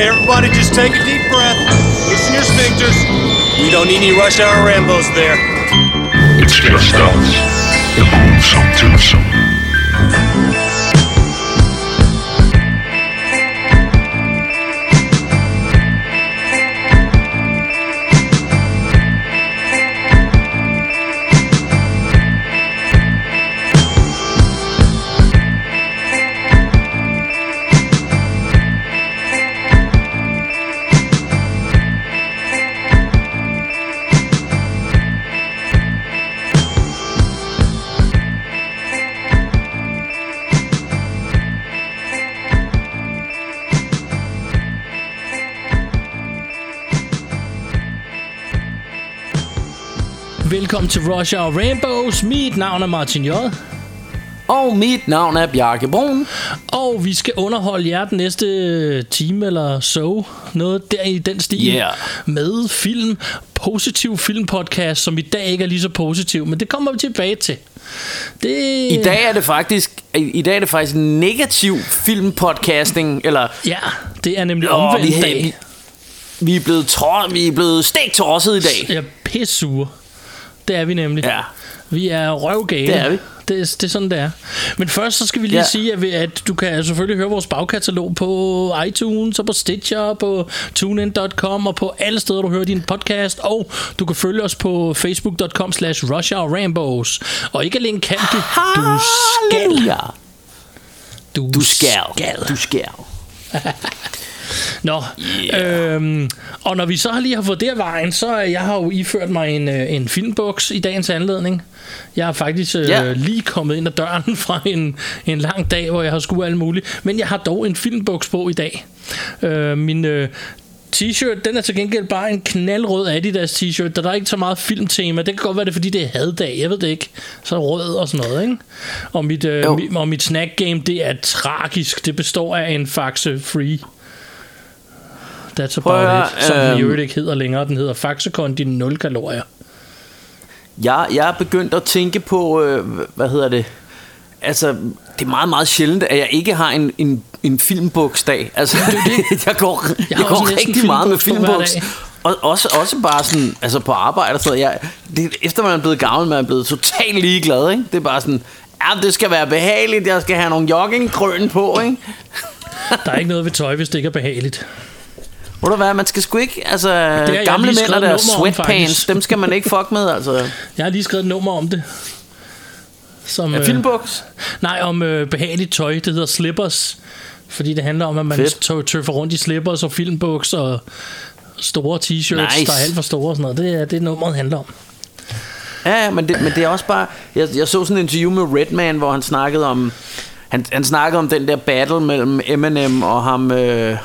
Okay, everybody, just take a deep breath. Loosen your sphincters. We don't need any rush hour Rambos there. It's just us. The. Velkommen til Rush Hour Rainbows. Mit navn er Martin J. Og mit navn er Bjarke Brun. Og vi skal underholde jer den næste time eller så. Noget der i den stil. Yeah. Med film. Positiv filmpodcast, som i dag ikke er lige så positiv. Men det kommer vi tilbage til. Det... I dag er det faktisk i, dag er det faktisk negativ filmpodcasting eller Ja, det er nemlig omvendt vi, har- dag. vi, vi er blevet tro, vi er blevet stegt tosset i dag. Jeg er pissure. Det er vi nemlig. Ja. Vi er røvgale. Det er vi. Det, det er sådan, det er. Men først så skal vi lige ja. Sige, at, vi, at du kan selvfølgelig høre vores bagkatalog på iTunes og på Stitcher, på tunein.com og på alle steder, du hører din podcast. Og du kan følge os på facebook.com slash Rambos. Og ikke alene kan du, du skal. Du, Du skal. skal. Du skal. Nå, yeah. øhm, og når vi så lige har fået det af vejen, så er jeg har jo iført mig en, øh, en filmbuks i dagens anledning. Jeg er faktisk øh, Ja. lige kommet ind ad døren fra en, en lang dag, hvor jeg har skulle alt muligt. Men jeg har dog en filmbuks på i dag. Øh, min øh, t-shirt, den er til gengæld bare en knaldrød Adidas t-shirt. Der er ikke så meget filmtema. Det kan godt være, det er, fordi det er haddag. Jeg ved det ikke. Så rød og sådan noget, ikke? Og mit, øh, mit, og mit snack game, det er tragisk. Det består af en Faxe Free. That's Prøv at about høre, it. Som den i øhm, øvrigt ikke hedder længere. Den hedder Faxe Kondi 0 kalorier. Jeg, jeg er begyndt at tænke på, øh, hvad hedder det? Altså, det er meget, meget sjældent, at jeg ikke har en, en, en filmbuksdag. Altså, jeg går, jeg, Jeg går rigtig meget med filmbuks. Og også, også bare sådan, altså på arbejde og sådan. Jeg, det, efter man er blevet gammel, man er blevet totalt ligeglad, ikke? Det er bare sådan, ja, det skal være behageligt, jeg skal have nogle jogginggrøn på, ikke? Der er ikke noget ved tøj, hvis det ikke er behageligt. Ved du hvad, man skal sgu ikke, altså jeg gamle mænd og deres sweatpants, dem skal man ikke fuck med, altså. Jeg har lige skrevet et nummer om det. Som, Ja, filmbuks? Nej, om øh, behageligt tøj. Det hedder slippers. Fordi det handler om, at man Fedt. tø- tøffer rundt i slippers og filmbuks og store t-shirts, Nice. der er alt for store og sådan noget. Det er det, nummeret handler om. Ja, ja, men det, men det er også bare... Jeg, jeg så sådan en interview med Redman, hvor han snakkede om... Han, han snakkede om den der battle mellem Eminem og ham... Øh,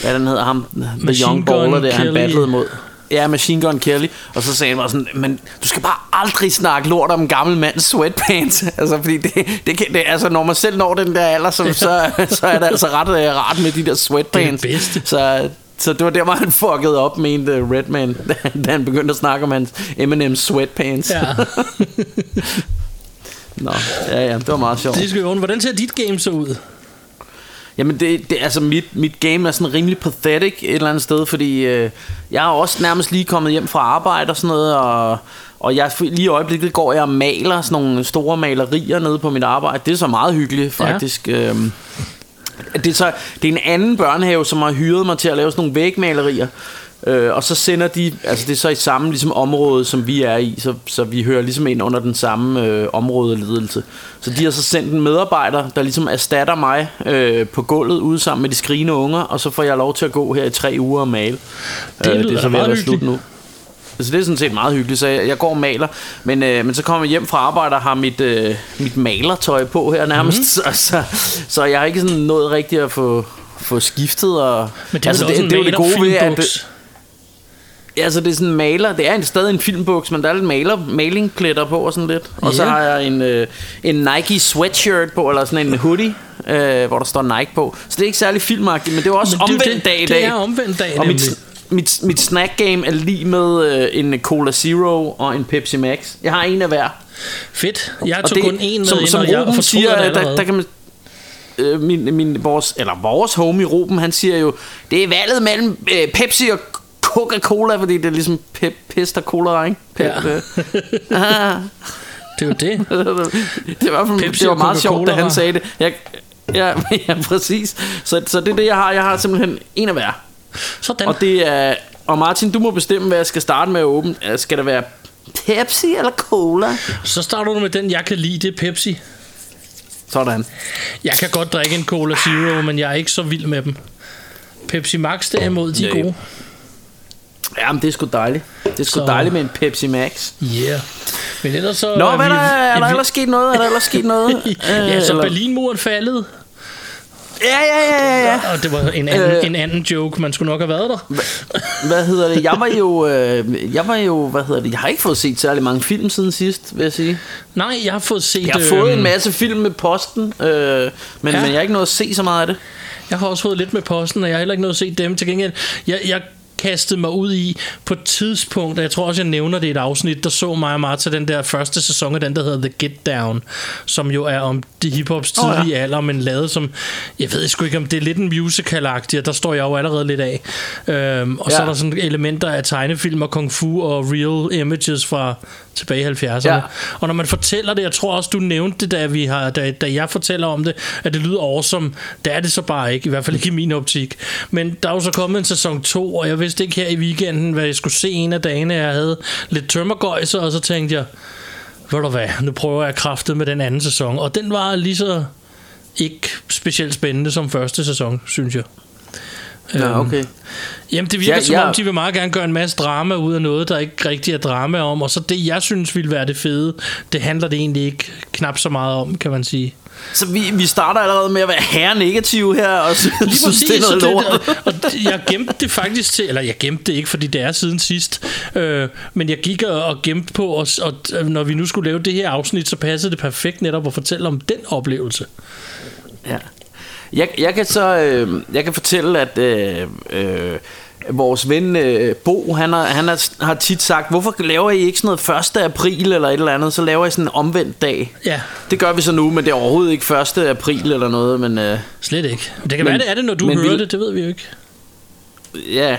hvad den hedder? Ham, The Machine Young Baller der, han battlede mod. Ja, Machine Gun Kelly. Og så sagde han bare sådan, men du skal bare aldrig snakke lort om en gammel mands sweatpants. altså, fordi det, det, kan, det, altså, når man selv når den der alder, så, så, så er det altså ret øh, rart med de der sweatpants. Det er det bedste. Så, så det var der, hvor han fuckede op, mente Redman, da, han begyndte at snakke om hans Eminem sweatpants. Ja. Nå, ja, ja, det var meget sjovt. det skal ordne. Hvordan ser dit game så ud? Jamen, det, det, altså mit, mit game er sådan rimelig pathetic et eller andet sted, fordi øh, jeg er også nærmest lige kommet hjem fra arbejde og sådan noget, og, og jeg, lige i øjeblikket går jeg og maler sådan nogle store malerier nede på mit arbejde. Det er så meget hyggeligt, faktisk. Ja. Øhm, det, er så, det er en anden børnehave, som har hyret mig til at lave sådan nogle vægmalerier. Øh, og så sender de, altså det er så i samme ligesom, område, som vi er i, så, så vi hører ligesom ind under den samme øh, områdeledelse. Så de har så sendt en medarbejder, der ligesom erstatter mig øh, på gulvet ude sammen med de skrigende unger, og så får jeg lov til at gå her i tre uger og male. Det Øh, det er så ved at være slut nu. Altså det er sådan set meget hyggeligt, så jeg, jeg går og maler. Men, øh, men så kommer jeg hjem fra arbejde og har mit, øh, mit malertøj på her nærmest. Mm. Så, så, så jeg har ikke sådan nået rigtigt at få, få skiftet. Og, Men det er altså, det, det, det, gode ved, at altså det er sådan en maler. Det er en, stadig en filmbuks, men der er lidt maler, malingpletter på og sådan lidt. Og så Ja. har jeg en, øh, en Nike sweatshirt på, eller sådan en hoodie, øh, hvor der står Nike på. Så det er ikke særlig filmagtigt, men det er også Men det omvendt det- dag i det dag. er omvendt dag, Og mit, mit, mit snack game er lige med øh, en Cola Zero og en Pepsi Max. Jeg har en af hver. Fedt. Jeg Og tog kun en med som, ind, som og jeg siger, det der, der kan man... øh, min, min, vores, eller vores homie Ruben, han siger jo, det er valget mellem øh, Pepsi og Coca-Cola, fordi det er ligesom pep, pest og cola, ikke? Pep, Ja. Ah. Det er jo det. det var, Pepsi det var meget sjovt, da han var- sagde det. Jeg, ja, ja, præcis. Så, så det er det, jeg har. Jeg har simpelthen en af hver. Sådan. Og det er... Og Martin, du må bestemme, hvad jeg skal starte med at åbne. Øh, Skal det være Pepsi eller Cola? Så starter du med den, jeg kan lide, det er Pepsi. Sådan. Jeg kan godt drikke en Cola Zero, men jeg er ikke så vild med dem. Pepsi Max derimod, de er gode. Jamen, det er sgu dejligt. Det er sgu Så- dejligt med en Pepsi Max. Yeah. Men ellers så... Nå, er hvad vi- der, er der ellers sket noget? Er der ellers sket noget? Ja, så eller- Berlinmuren faldet. Ja, ja, ja, ja, ja. Og det var en anden, Øh. en anden joke, man skulle nok have været der. Hvad hedder det? Jeg var jo, øh, jeg var jo, hvad hedder det? Jeg har ikke fået set særlig mange film siden sidst, vil jeg sige. Nej, jeg har fået set... Jeg har fået øhm, en masse film med posten, øh, men, Ja. men jeg har ikke nået at se så meget af det. Jeg har også fået lidt med posten, og jeg har heller ikke noget at se dem. Til gengæld, jeg, jeg kastede mig ud i på et tidspunkt, og jeg tror også, jeg nævner det i et afsnit, der så mig og Martha den der første sæson af den, der hedder The Get Down, som jo er om de hiphops Åh, ja. tidlige alder, men lavet som, jeg ved sgu ikke, om det er lidt en musical-agtig, og der står jeg jo allerede lidt af. Øhm, og ja. så Ja. er der sådan elementer af tegnefilm og kung fu og real images fra tilbage i 70'erne. Ja. Og når man fortæller det, jeg tror også, du nævnte det, da, vi har, da, da jeg fortæller om det, at det lyder awesome. Det er det så bare ikke, i hvert fald ikke i min optik. Men der er jo så kommet en sæson 2, og jeg vidste ikke her i weekenden, hvad jeg skulle se en af dagene. Jeg havde lidt tømmergøjser, og så tænkte jeg, ved du hvad, nu prøver jeg kraftet med den anden sæson. Og den var lige så ikke specielt spændende som første sæson, synes jeg. Øhm, Ja, okay. Jamen det virker ja, som ja. om, de vil meget gerne gøre en masse drama ud af noget, der ikke rigtig er drama om. Og så det, jeg synes ville være det fede, det handler det egentlig ikke knap så meget om, kan man sige. Så vi, vi starter allerede med at være herre negative her, og så Lige synes, det er noget lort. det, og jeg gemte det faktisk til, eller jeg gemte det ikke, fordi det er siden sidst, øh, men jeg gik og, og gemte på, og, og når vi nu skulle lave det her afsnit, så passede det perfekt netop at fortælle om den oplevelse. Ja. Jeg, jeg kan så øh, jeg kan fortælle, at øh, øh, vores ven øh, Bo, han, har, han har, har tit sagt, hvorfor laver I ikke sådan noget 1. april eller et eller andet, så laver I sådan en omvendt dag. Ja, Det gør vi så nu, men det er overhovedet ikke 1. april eller noget, men øh, slet ikke. Det kan Men- være, det er det, når du hører vi- det, det ved vi jo ikke. ja...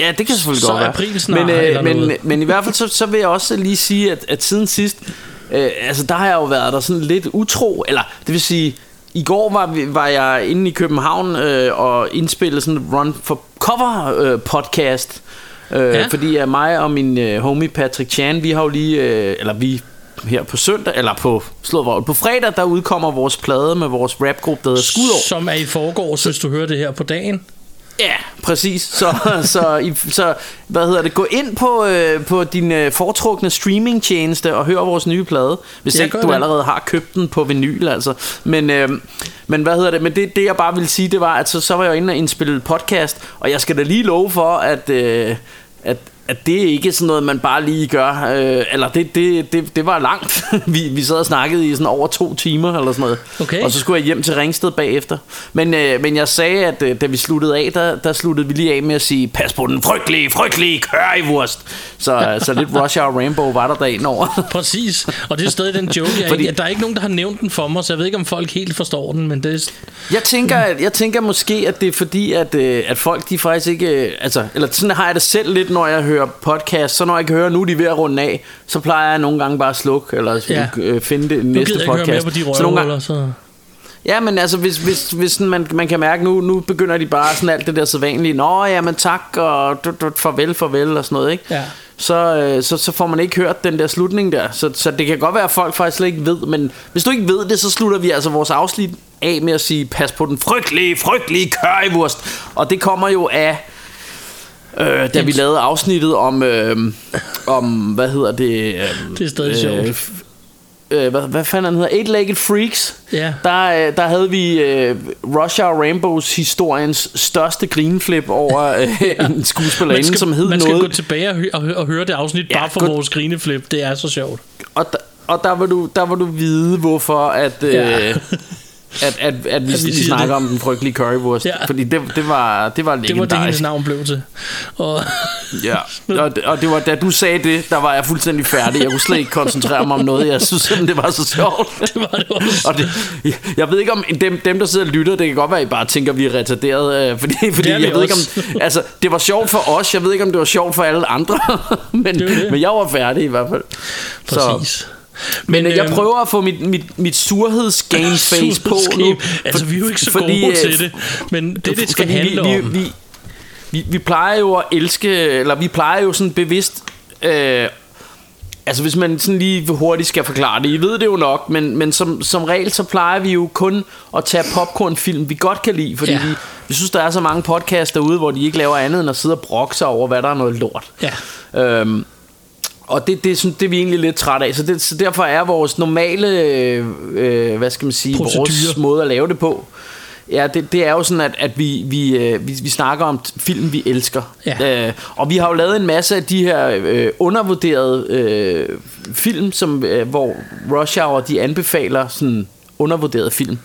Ja, det kan selvfølgelig Så godt være. april snart, men, eller men, noget. men i hvert fald så, så vil jeg også lige sige, at, at siden sidst, øh, altså der har jeg jo været der sådan lidt utro, eller det vil sige, i går var, vi, var jeg inde i København øh, og indspillede sådan en Run for Cover øh, podcast, øh, Ja. ja. fordi at mig og min øh, homie Patrick Chan, vi har jo lige, øh, eller vi her på søndag, eller på, slået, på fredag, der udkommer vores plade med vores rapgruppe, der hedder Skudår. Som er i forgårs, hvis du hører det her på dagen. Ja, præcis. Så, så, så hvad hedder det? Gå ind på, øh, på din øh, foretrukne streamingtjeneste og hør vores nye plade, hvis Ja, ikke du det. allerede har købt den på vinyl, altså. Men, øh, men hvad hedder det? Men det, det jeg bare ville sige, det var, at så, så var jeg inde og indspille podcast, og jeg skal da lige love for, at, øh, at at det ikke er sådan noget, man bare lige gør. Øh, eller det, det, det, det var langt. vi, vi sad og snakkede i sådan over to timer eller sådan noget. Okay. Og så skulle jeg hjem til Ringsted bagefter. Men, øh, men jeg sagde, at øh, da vi sluttede af, der, der sluttede vi lige af med at sige, pas på den frygtelige, frygtelige currywurst. Så, så lidt Rush Hour Rainbow var der dagen over. Præcis, og det er stadig den joke. Jeg, Fordi- Fordi... Der er ikke nogen, der har nævnt den for mig, så jeg ved ikke, om folk helt forstår den, men det er... Jeg tænker, at, jeg tænker måske, at det er fordi, at, øh, at folk de faktisk ikke... øh, Altså, eller sådan har jeg det selv lidt, når jeg hører podcast. Så når jeg kan høre, nu er de ved at runde af, så plejer jeg nogle gange bare at slukke, eller Ja. ja. øh, finde det næste jeg ikke høre podcast. mere på de så nogle gange, røvhuller, så... Ja, men altså, hvis, hvis, hvis sådan, man, man kan mærke, nu, nu begynder de bare sådan alt det der sædvanlige, Nå, ja, men tak, og du, du, farvel, farvel, og sådan noget, ikke? Ja. Så, øh, så, så får man ikke hørt den der slutning der. Så, så det kan godt være, at folk faktisk slet ikke ved, men hvis du ikke ved det, så slutter vi altså vores afsnit af med at sige, pas på den frygtelige, frygtelige currywurst. Og det kommer jo af, øh, da vi lavede afsnittet om, øh, om hvad hedder det? Øh, Det er stadig sjovt. f- øh, hvad, hvad fanden hedder? Eight-Legged Freaks. Ja. Der, øh, der havde vi øh, Rush Hour Rainbows historiens største grinflip over øh, en skuespillerinde, skal, som hed man skal noget. gå tilbage og, hø- og, hø- og høre det afsnit Ja, bare for gå- vores grineflip. Det er så sjovt. Og, og der, vil du, der vil du vide, hvorfor at... Øh, Ja. At, at, at vi, At vi snakker det. om den frygtelige currywurst. Ja. Fordi det, det, var, det var Det var det, hendes navn blev til. Og, Ja, og, og det var, da du sagde det, der var jeg fuldstændig færdig. Jeg kunne slet ikke koncentrere mig om noget. Jeg synes simpelthen, det var så sjovt. det var det også. Og det, jeg ved ikke om dem, dem der sidder og lytter Det kan godt være at I bare tænker at vi er retarderet øh, Fordi, fordi Det er jeg ved ikke også. om Altså det var sjovt for os Jeg ved ikke om det var sjovt for alle andre men, Det det. men jeg var færdig i hvert fald Præcis. Men, men jeg øhm, prøver at få mit, mit, mit surhedsgame face på nu. Altså, vi er jo ikke så fordi, gode øh, til det. Men det, det skal handle vi, om. Vi, vi, vi, plejer jo at elske Eller vi plejer jo sådan bevidst øh, Altså hvis man sådan lige hurtigt skal forklare det I ved det jo nok Men, men som, som regel så plejer vi jo kun At tage popcornfilm vi godt kan lide Fordi ja. vi, vi synes der er så mange podcasts derude Hvor de ikke laver andet end at sidde og brokke sig over Hvad der er noget lort Ja. Øhm, og det, det, er sådan, det er vi egentlig lidt træt af. Så, det, så derfor er vores normale, øh, øh, hvad skal man sige, vores Procedure. måde at lave det på, ja, det, det er jo sådan, at, at vi, vi, øh, vi, vi snakker om film, vi elsker. Ja. Øh, og vi har jo lavet en masse af de her øh, undervurderede øh, film, som, øh, hvor Rush Hour, de anbefaler sådan undervurderede film.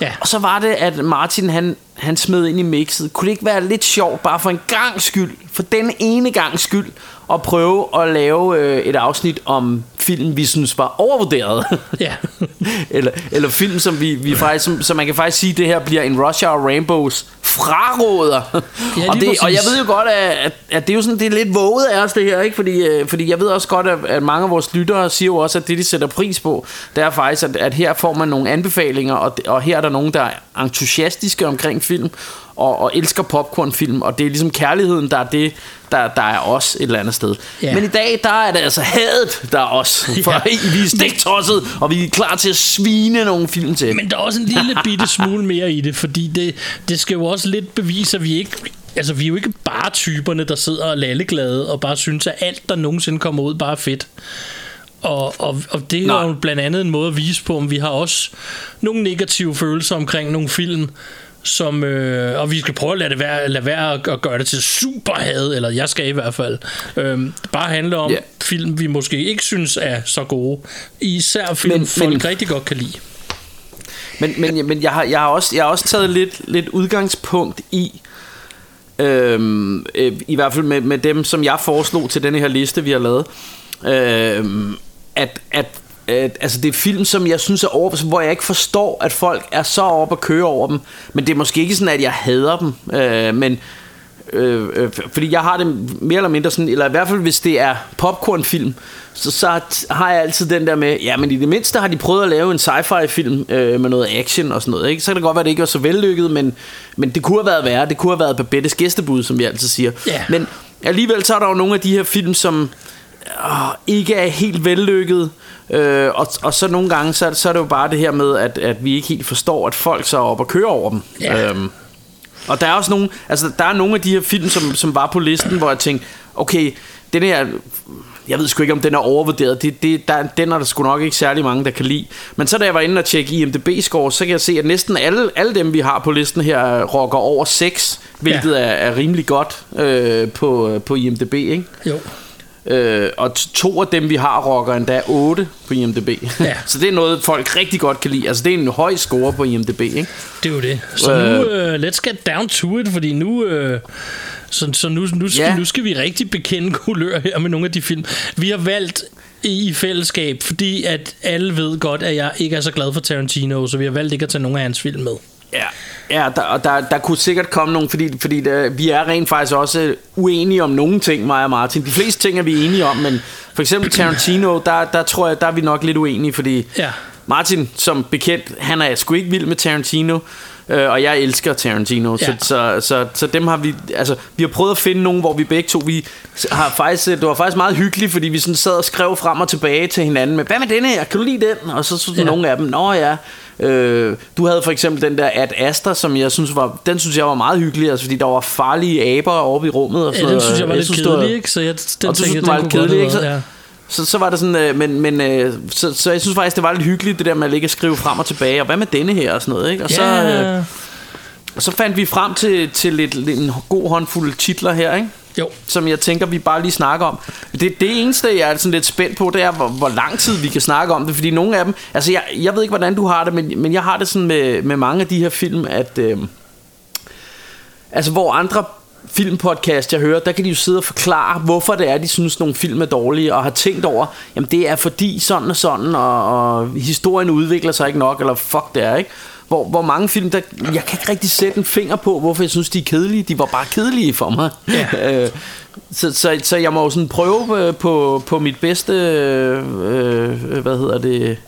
Ja. Og så var det, at Martin han, han smed ind i mixet. Kunne det ikke være lidt sjovt, bare for en gang skyld, for den ene gang skyld, at prøve at lave øh, et afsnit om film, vi synes var overvurderet. Ja. eller, eller film, som vi, vi faktisk, som, som man kan faktisk sige, det her bliver en Rush Hour Rainbows fraråder. Ja, og, det, og jeg ved jo godt, at, at, at det er jo sådan, det er lidt våget af os det her, ikke? Fordi, øh, fordi jeg ved også godt, at, at mange af vores lyttere siger jo også, at det de sætter pris på, det er faktisk, at, at her får man nogle anbefalinger, og, og her er der nogen, der er entusiastiske omkring film, og, og elsker popcornfilm, og det er ligesom kærligheden, der er det, der, der er os et eller andet sted. Ja. Men i dag, der er det altså hadet, der er os. For Ja. vi er stiktosset, og vi er klar til at svine nogle film til. Men der er også en lille bitte smule mere i det, fordi det, det skal jo også lidt bevise, at vi ikke... Altså, vi er jo ikke bare typerne, der sidder og lalleglade og bare synes, at alt, der nogensinde kommer ud, bare er fedt. Og, og, og det er jo blandt andet en måde at vise på, om vi har også nogle negative følelser omkring nogle film, som, øh, og vi skal prøve at lade, det være, lade være at, gøre det til superhad, eller jeg skal i hvert fald. Øhm, det bare handler om yeah. film, vi måske ikke synes er så gode. Især film, men, Men- folk men- rigtig godt kan lide. Men, men, men jeg, har, jeg, har også, jeg har også taget lidt, lidt udgangspunkt i, øhm, øh, i hvert fald med, med dem, som jeg foreslog til denne her liste, vi har lavet, øhm, at, at, at altså det er film, som jeg synes er over, hvor jeg ikke forstår, at folk er så oppe at køre over dem. Men det er måske ikke sådan, at jeg hader dem, øh, men øh, øh, fordi jeg har det mere eller mindre sådan, eller i hvert fald hvis det er popcornfilm, så, så har jeg altid den der med, ja, men i det mindste har de prøvet at lave en sci-fi film øh, med noget action og sådan noget, ikke? Så kan det godt være, at det ikke var så vellykket, men, men det kunne have været værre, det kunne have været Babettes gæstebud, som vi altid siger. Ja. Men alligevel så er der jo nogle af de her film, som øh, ikke er helt vellykket, øh, og, og så nogle gange, så, er det- så er det jo bare det her med, at, at vi ikke helt forstår, at folk så er oppe og kører over dem. Ja. Øhm, og der er også nogle, altså der er nogle af de her film, som, som var på listen, hvor jeg tænkte, okay, den her, jeg ved sgu ikke, om den er overvurderet, det, det, der, den er der sgu nok ikke særlig mange, der kan lide. Men så da jeg var inde og tjekke IMDb-score, så kan jeg se, at næsten alle, alle dem, vi har på listen her, rocker over 6, hvilket ja. er, er rimelig godt øh, på, på IMDb, ikke? Jo. Øh, og to af dem, vi har, rocker endda 8 på IMDb. Ja. så det er noget, folk rigtig godt kan lide. Altså, det er en høj score på IMDb, ikke? Det er jo det. Så nu, uh, let's get down to it, fordi nu... Uh, så, så nu, nu, skal, Ja. nu skal vi rigtig bekende kulør her med nogle af de film. Vi har valgt i fællesskab, fordi at alle ved godt, at jeg ikke er så glad for Tarantino, så vi har valgt ikke at tage nogen af hans film med. Ja, ja der, og der, der kunne sikkert komme nogle, fordi, fordi der, vi er rent faktisk også uenige om nogle ting, mig og Martin. De fleste ting er vi enige om, men for eksempel Tarantino, der, der tror jeg, der er vi nok lidt uenige, fordi Ja. Martin, som bekendt, han er sgu ikke vild med Tarantino, øh, og jeg elsker Tarantino, Ja. så, så, så, så dem har vi, altså, vi har prøvet at finde nogen, hvor vi begge to, vi har faktisk, det var faktisk meget hyggeligt, fordi vi sådan sad og skrev frem og tilbage til hinanden med, hvad med denne her, kan du lide den? Og så synes Ja. ja. nogle af dem, nå ja, Øh, du havde for eksempel den der Ad Astra, som jeg synes var, den synes jeg var meget hyggelig, altså fordi der var farlige aber oppe i rummet og Ja, sådan den noget. synes jeg var lidt synes, kedelig, ikke? Så jeg, den og du synes, den var den lidt kedelig, ikke? Så, ja. så, så var det sådan, øh, men, men øh, så, så jeg synes faktisk, det var lidt hyggeligt, det der med at ligge og skrive frem og tilbage, og hvad med denne her og sådan noget, ikke? Og så, øh, Ja, og så fandt vi frem til, til lidt, lidt en god håndfuld titler her, ikke? Jo. som jeg tænker, vi bare lige snakker om. Det, det eneste, jeg er sådan lidt spændt på, det er, hvor, hvor lang tid vi kan snakke om det, fordi nogle af dem, altså jeg, jeg ved ikke, hvordan du har det, men, men jeg har det sådan med, med mange af de her film, at øh, altså hvor andre filmpodcast, jeg hører, der kan de jo sidde og forklare, hvorfor det er, de synes, nogle film er dårlige, og har tænkt over, jamen det er fordi sådan og sådan, og, og historien udvikler sig ikke nok, eller fuck det er, ikke? Hvor, hvor mange film, der, jeg kan ikke rigtig sætte en finger på, hvorfor jeg synes, de er kedelige. De var bare kedelige for mig. Ja. Øh, så, så, så jeg må jo sådan prøve øh, på, på mit bedste, øh, hvad hedder det,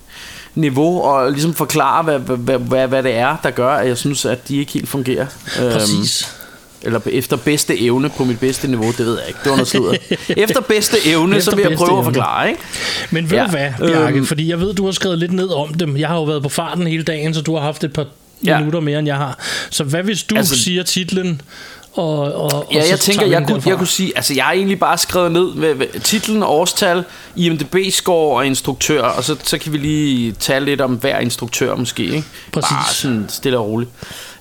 niveau, og ligesom forklare, hvad, hvad, hvad, hvad det er, der gør, at jeg synes, at de ikke helt fungerer. Præcis. Øhm, eller efter bedste evne på mit bedste niveau, det ved jeg ikke. Det var noget sludder. Efter bedste evne, Efter så vil jeg prøve at evne. forklare, ikke? Men ved Ja, du hvad, Bjarke? øhm. Fordi jeg ved, du har skrevet lidt ned om dem. Jeg har jo været på farten hele dagen, så du har haft et par Ja. minutter mere, end jeg har. Så hvad hvis du Altså- siger titlen, og, og, og Ja, jeg tænker, jeg kunne, derfra? jeg kunne sige, altså jeg har egentlig bare skrevet ned med, med titlen, årstal, IMDb-score og instruktør, og så, så kan vi lige tale lidt om hver instruktør måske, ikke? Præcis. Bare sådan stille og roligt.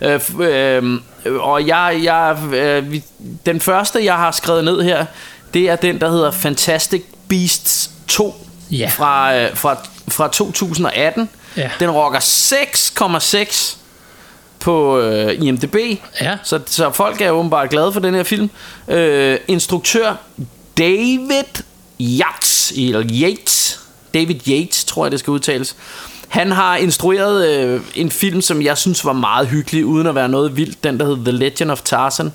Øh, øh, og jeg, jeg, øh, vi, den første, jeg har skrevet ned her, det er den, der hedder Fantastic Beasts 2 Ja. fra, øh, fra, fra 2018. Ja. Den rocker 6,6 på øh, IMDb. Ja. Så, så folk er åbenbart glade for den her film. Øh, instruktør David Yates, eller Yates, David Yates, tror jeg det skal udtales. Han har instrueret øh, en film, som jeg synes var meget hyggelig, uden at være noget vildt. Den, der hed The Legend of Tarzan.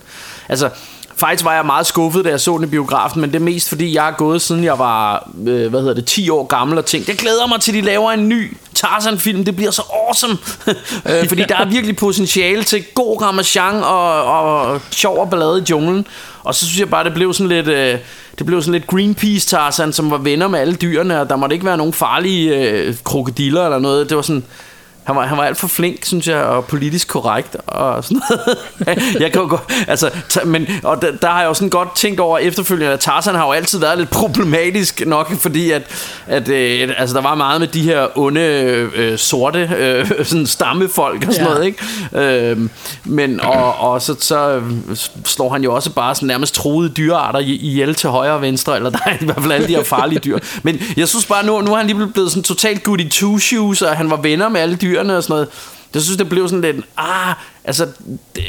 Altså, faktisk var jeg meget skuffet, da jeg så den i biografen, men det er mest fordi, jeg har gået, siden jeg var, øh, hvad hedder det, 10 år gammel, og tænkt, jeg glæder mig til, de laver en ny Tarzan-film. Det bliver så awesome. øh, fordi der er virkelig potentiale til god ramachan og, og sjov og ballade i junglen. Og så synes jeg bare, det blev sådan lidt... Øh, det blev sådan lidt Greenpeace Tarzan, som var venner med alle dyrene, og der måtte ikke være nogen farlige øh, krokodiller eller noget. Det var sådan... Han var, han var alt for flink, synes jeg, og politisk korrekt og sådan noget. jeg kan jo godt, altså, men, og der, der, har jeg jo sådan godt tænkt over efterfølgende, at Tarzan har jo altid været lidt problematisk nok, fordi at, at øh, altså, der var meget med de her onde, øh, sorte øh, sådan stammefolk og sådan Ja. noget, ikke? Øh, men, og, og så, så øh, slår han jo også bare sådan nærmest troede dyrearter i- ihjel til højre og venstre, eller der er i hvert fald alle de her farlige dyr. Men jeg synes bare, nu, nu er han lige blevet sådan totalt goody two shoes, og han var venner med alle dyrene og sådan noget. Jeg synes, det blev sådan lidt, ah, altså, det,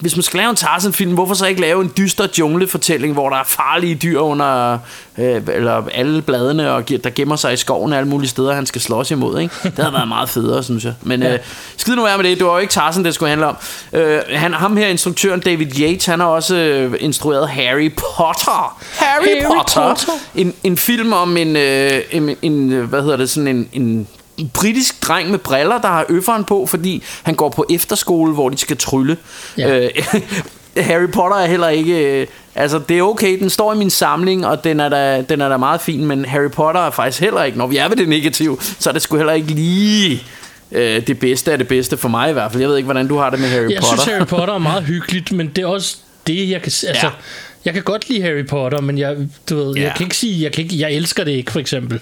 hvis man skal lave en Tarzan-film, hvorfor så ikke lave en dyster junglefortælling, hvor der er farlige dyr under, øh, eller alle bladene, og der gemmer sig i skoven alle mulige steder, han skal slås imod, ikke? Det havde været meget federe, synes jeg. Men øh, skid nu være med det, det var jo ikke Tarzan, det skulle handle om. Øh, han, ham her, instruktøren David Yates, han har også øh, instrueret Harry Potter. Harry, Harry Potter. Potter. En, en film om en, øh, en, en, hvad hedder det, sådan en en britisk dreng med briller, der har øfferen på, fordi han går på efterskole, hvor de skal trylle. Ja. Øh, Harry Potter er heller ikke... Øh, altså, det er okay, den står i min samling, og den er, da, den er da meget fin, men Harry Potter er faktisk heller ikke... Når vi er ved det negative, så er det sgu heller ikke lige øh, det bedste af det bedste for mig i hvert fald. Jeg ved ikke, hvordan du har det med Harry Jeg Potter. synes, Harry Potter er meget hyggeligt, men det er også det, jeg kan... Altså, Ja. Jeg kan godt lide Harry Potter, men jeg, du ved, Ja. jeg kan ikke sige, jeg, kan ikke, jeg elsker det ikke, for eksempel.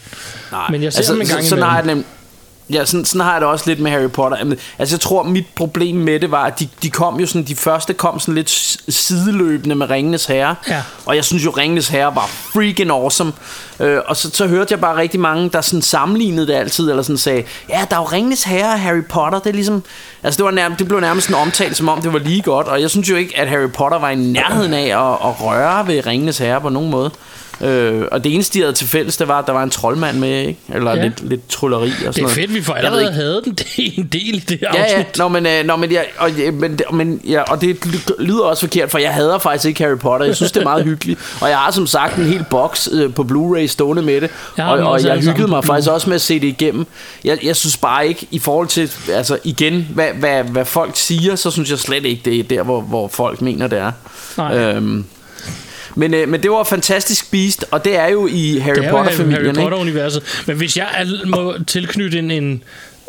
Nej. Men jeg ser dem en gang så, jeg imellem. det nem- Ja, sådan, sådan har jeg det også lidt med Harry Potter. Altså, jeg tror, mit problem med det var, at de, de kom jo sådan, de første kom sådan lidt sideløbende med Ringenes Herre. Ja. Og jeg synes jo, Ringenes Herre var freaking awesome. Øh, og så, så hørte jeg bare rigtig mange, der sådan sammenlignede det altid, eller sådan sagde, ja, der er jo Ringenes Herre og Harry Potter. Det er ligesom, altså det, var nærmest, det blev nærmest sådan omtalt, som om det var lige godt. Og jeg synes jo ikke, at Harry Potter var i nærheden af at, at røre ved Ringenes Herre på nogen måde. Øh, og det eneste, de havde til fælles, det var, at der var en troldmand med, ikke? Eller Ja. ja. lidt, lidt trylleri og sådan Det er noget. fedt, vi Jeg ved allerede havde den det er en del i det Ja, ja, afsnit. nå, men, øh, nå, men, ja, og, ja, men, det- men, ja, og det lyder også forkert, for jeg hader faktisk ikke Harry Potter. Jeg synes, det er meget hyggeligt. Og jeg har som sagt en hel boks øh, på Blu-ray stående med det. Jeg og, og jeg hyggede mig faktisk også med at se det igennem. Jeg, jeg synes bare ikke, i forhold til, altså igen, hvad, hvad, hvad folk siger, så synes jeg slet ikke, det er der, hvor, hvor folk mener, det er. Nej. Øhm, men, øh, men det var Fantastisk Beast, og det er jo i Harry er Potter-familien, Harry? Potter-universet. Men hvis jeg al- må tilknytte en, en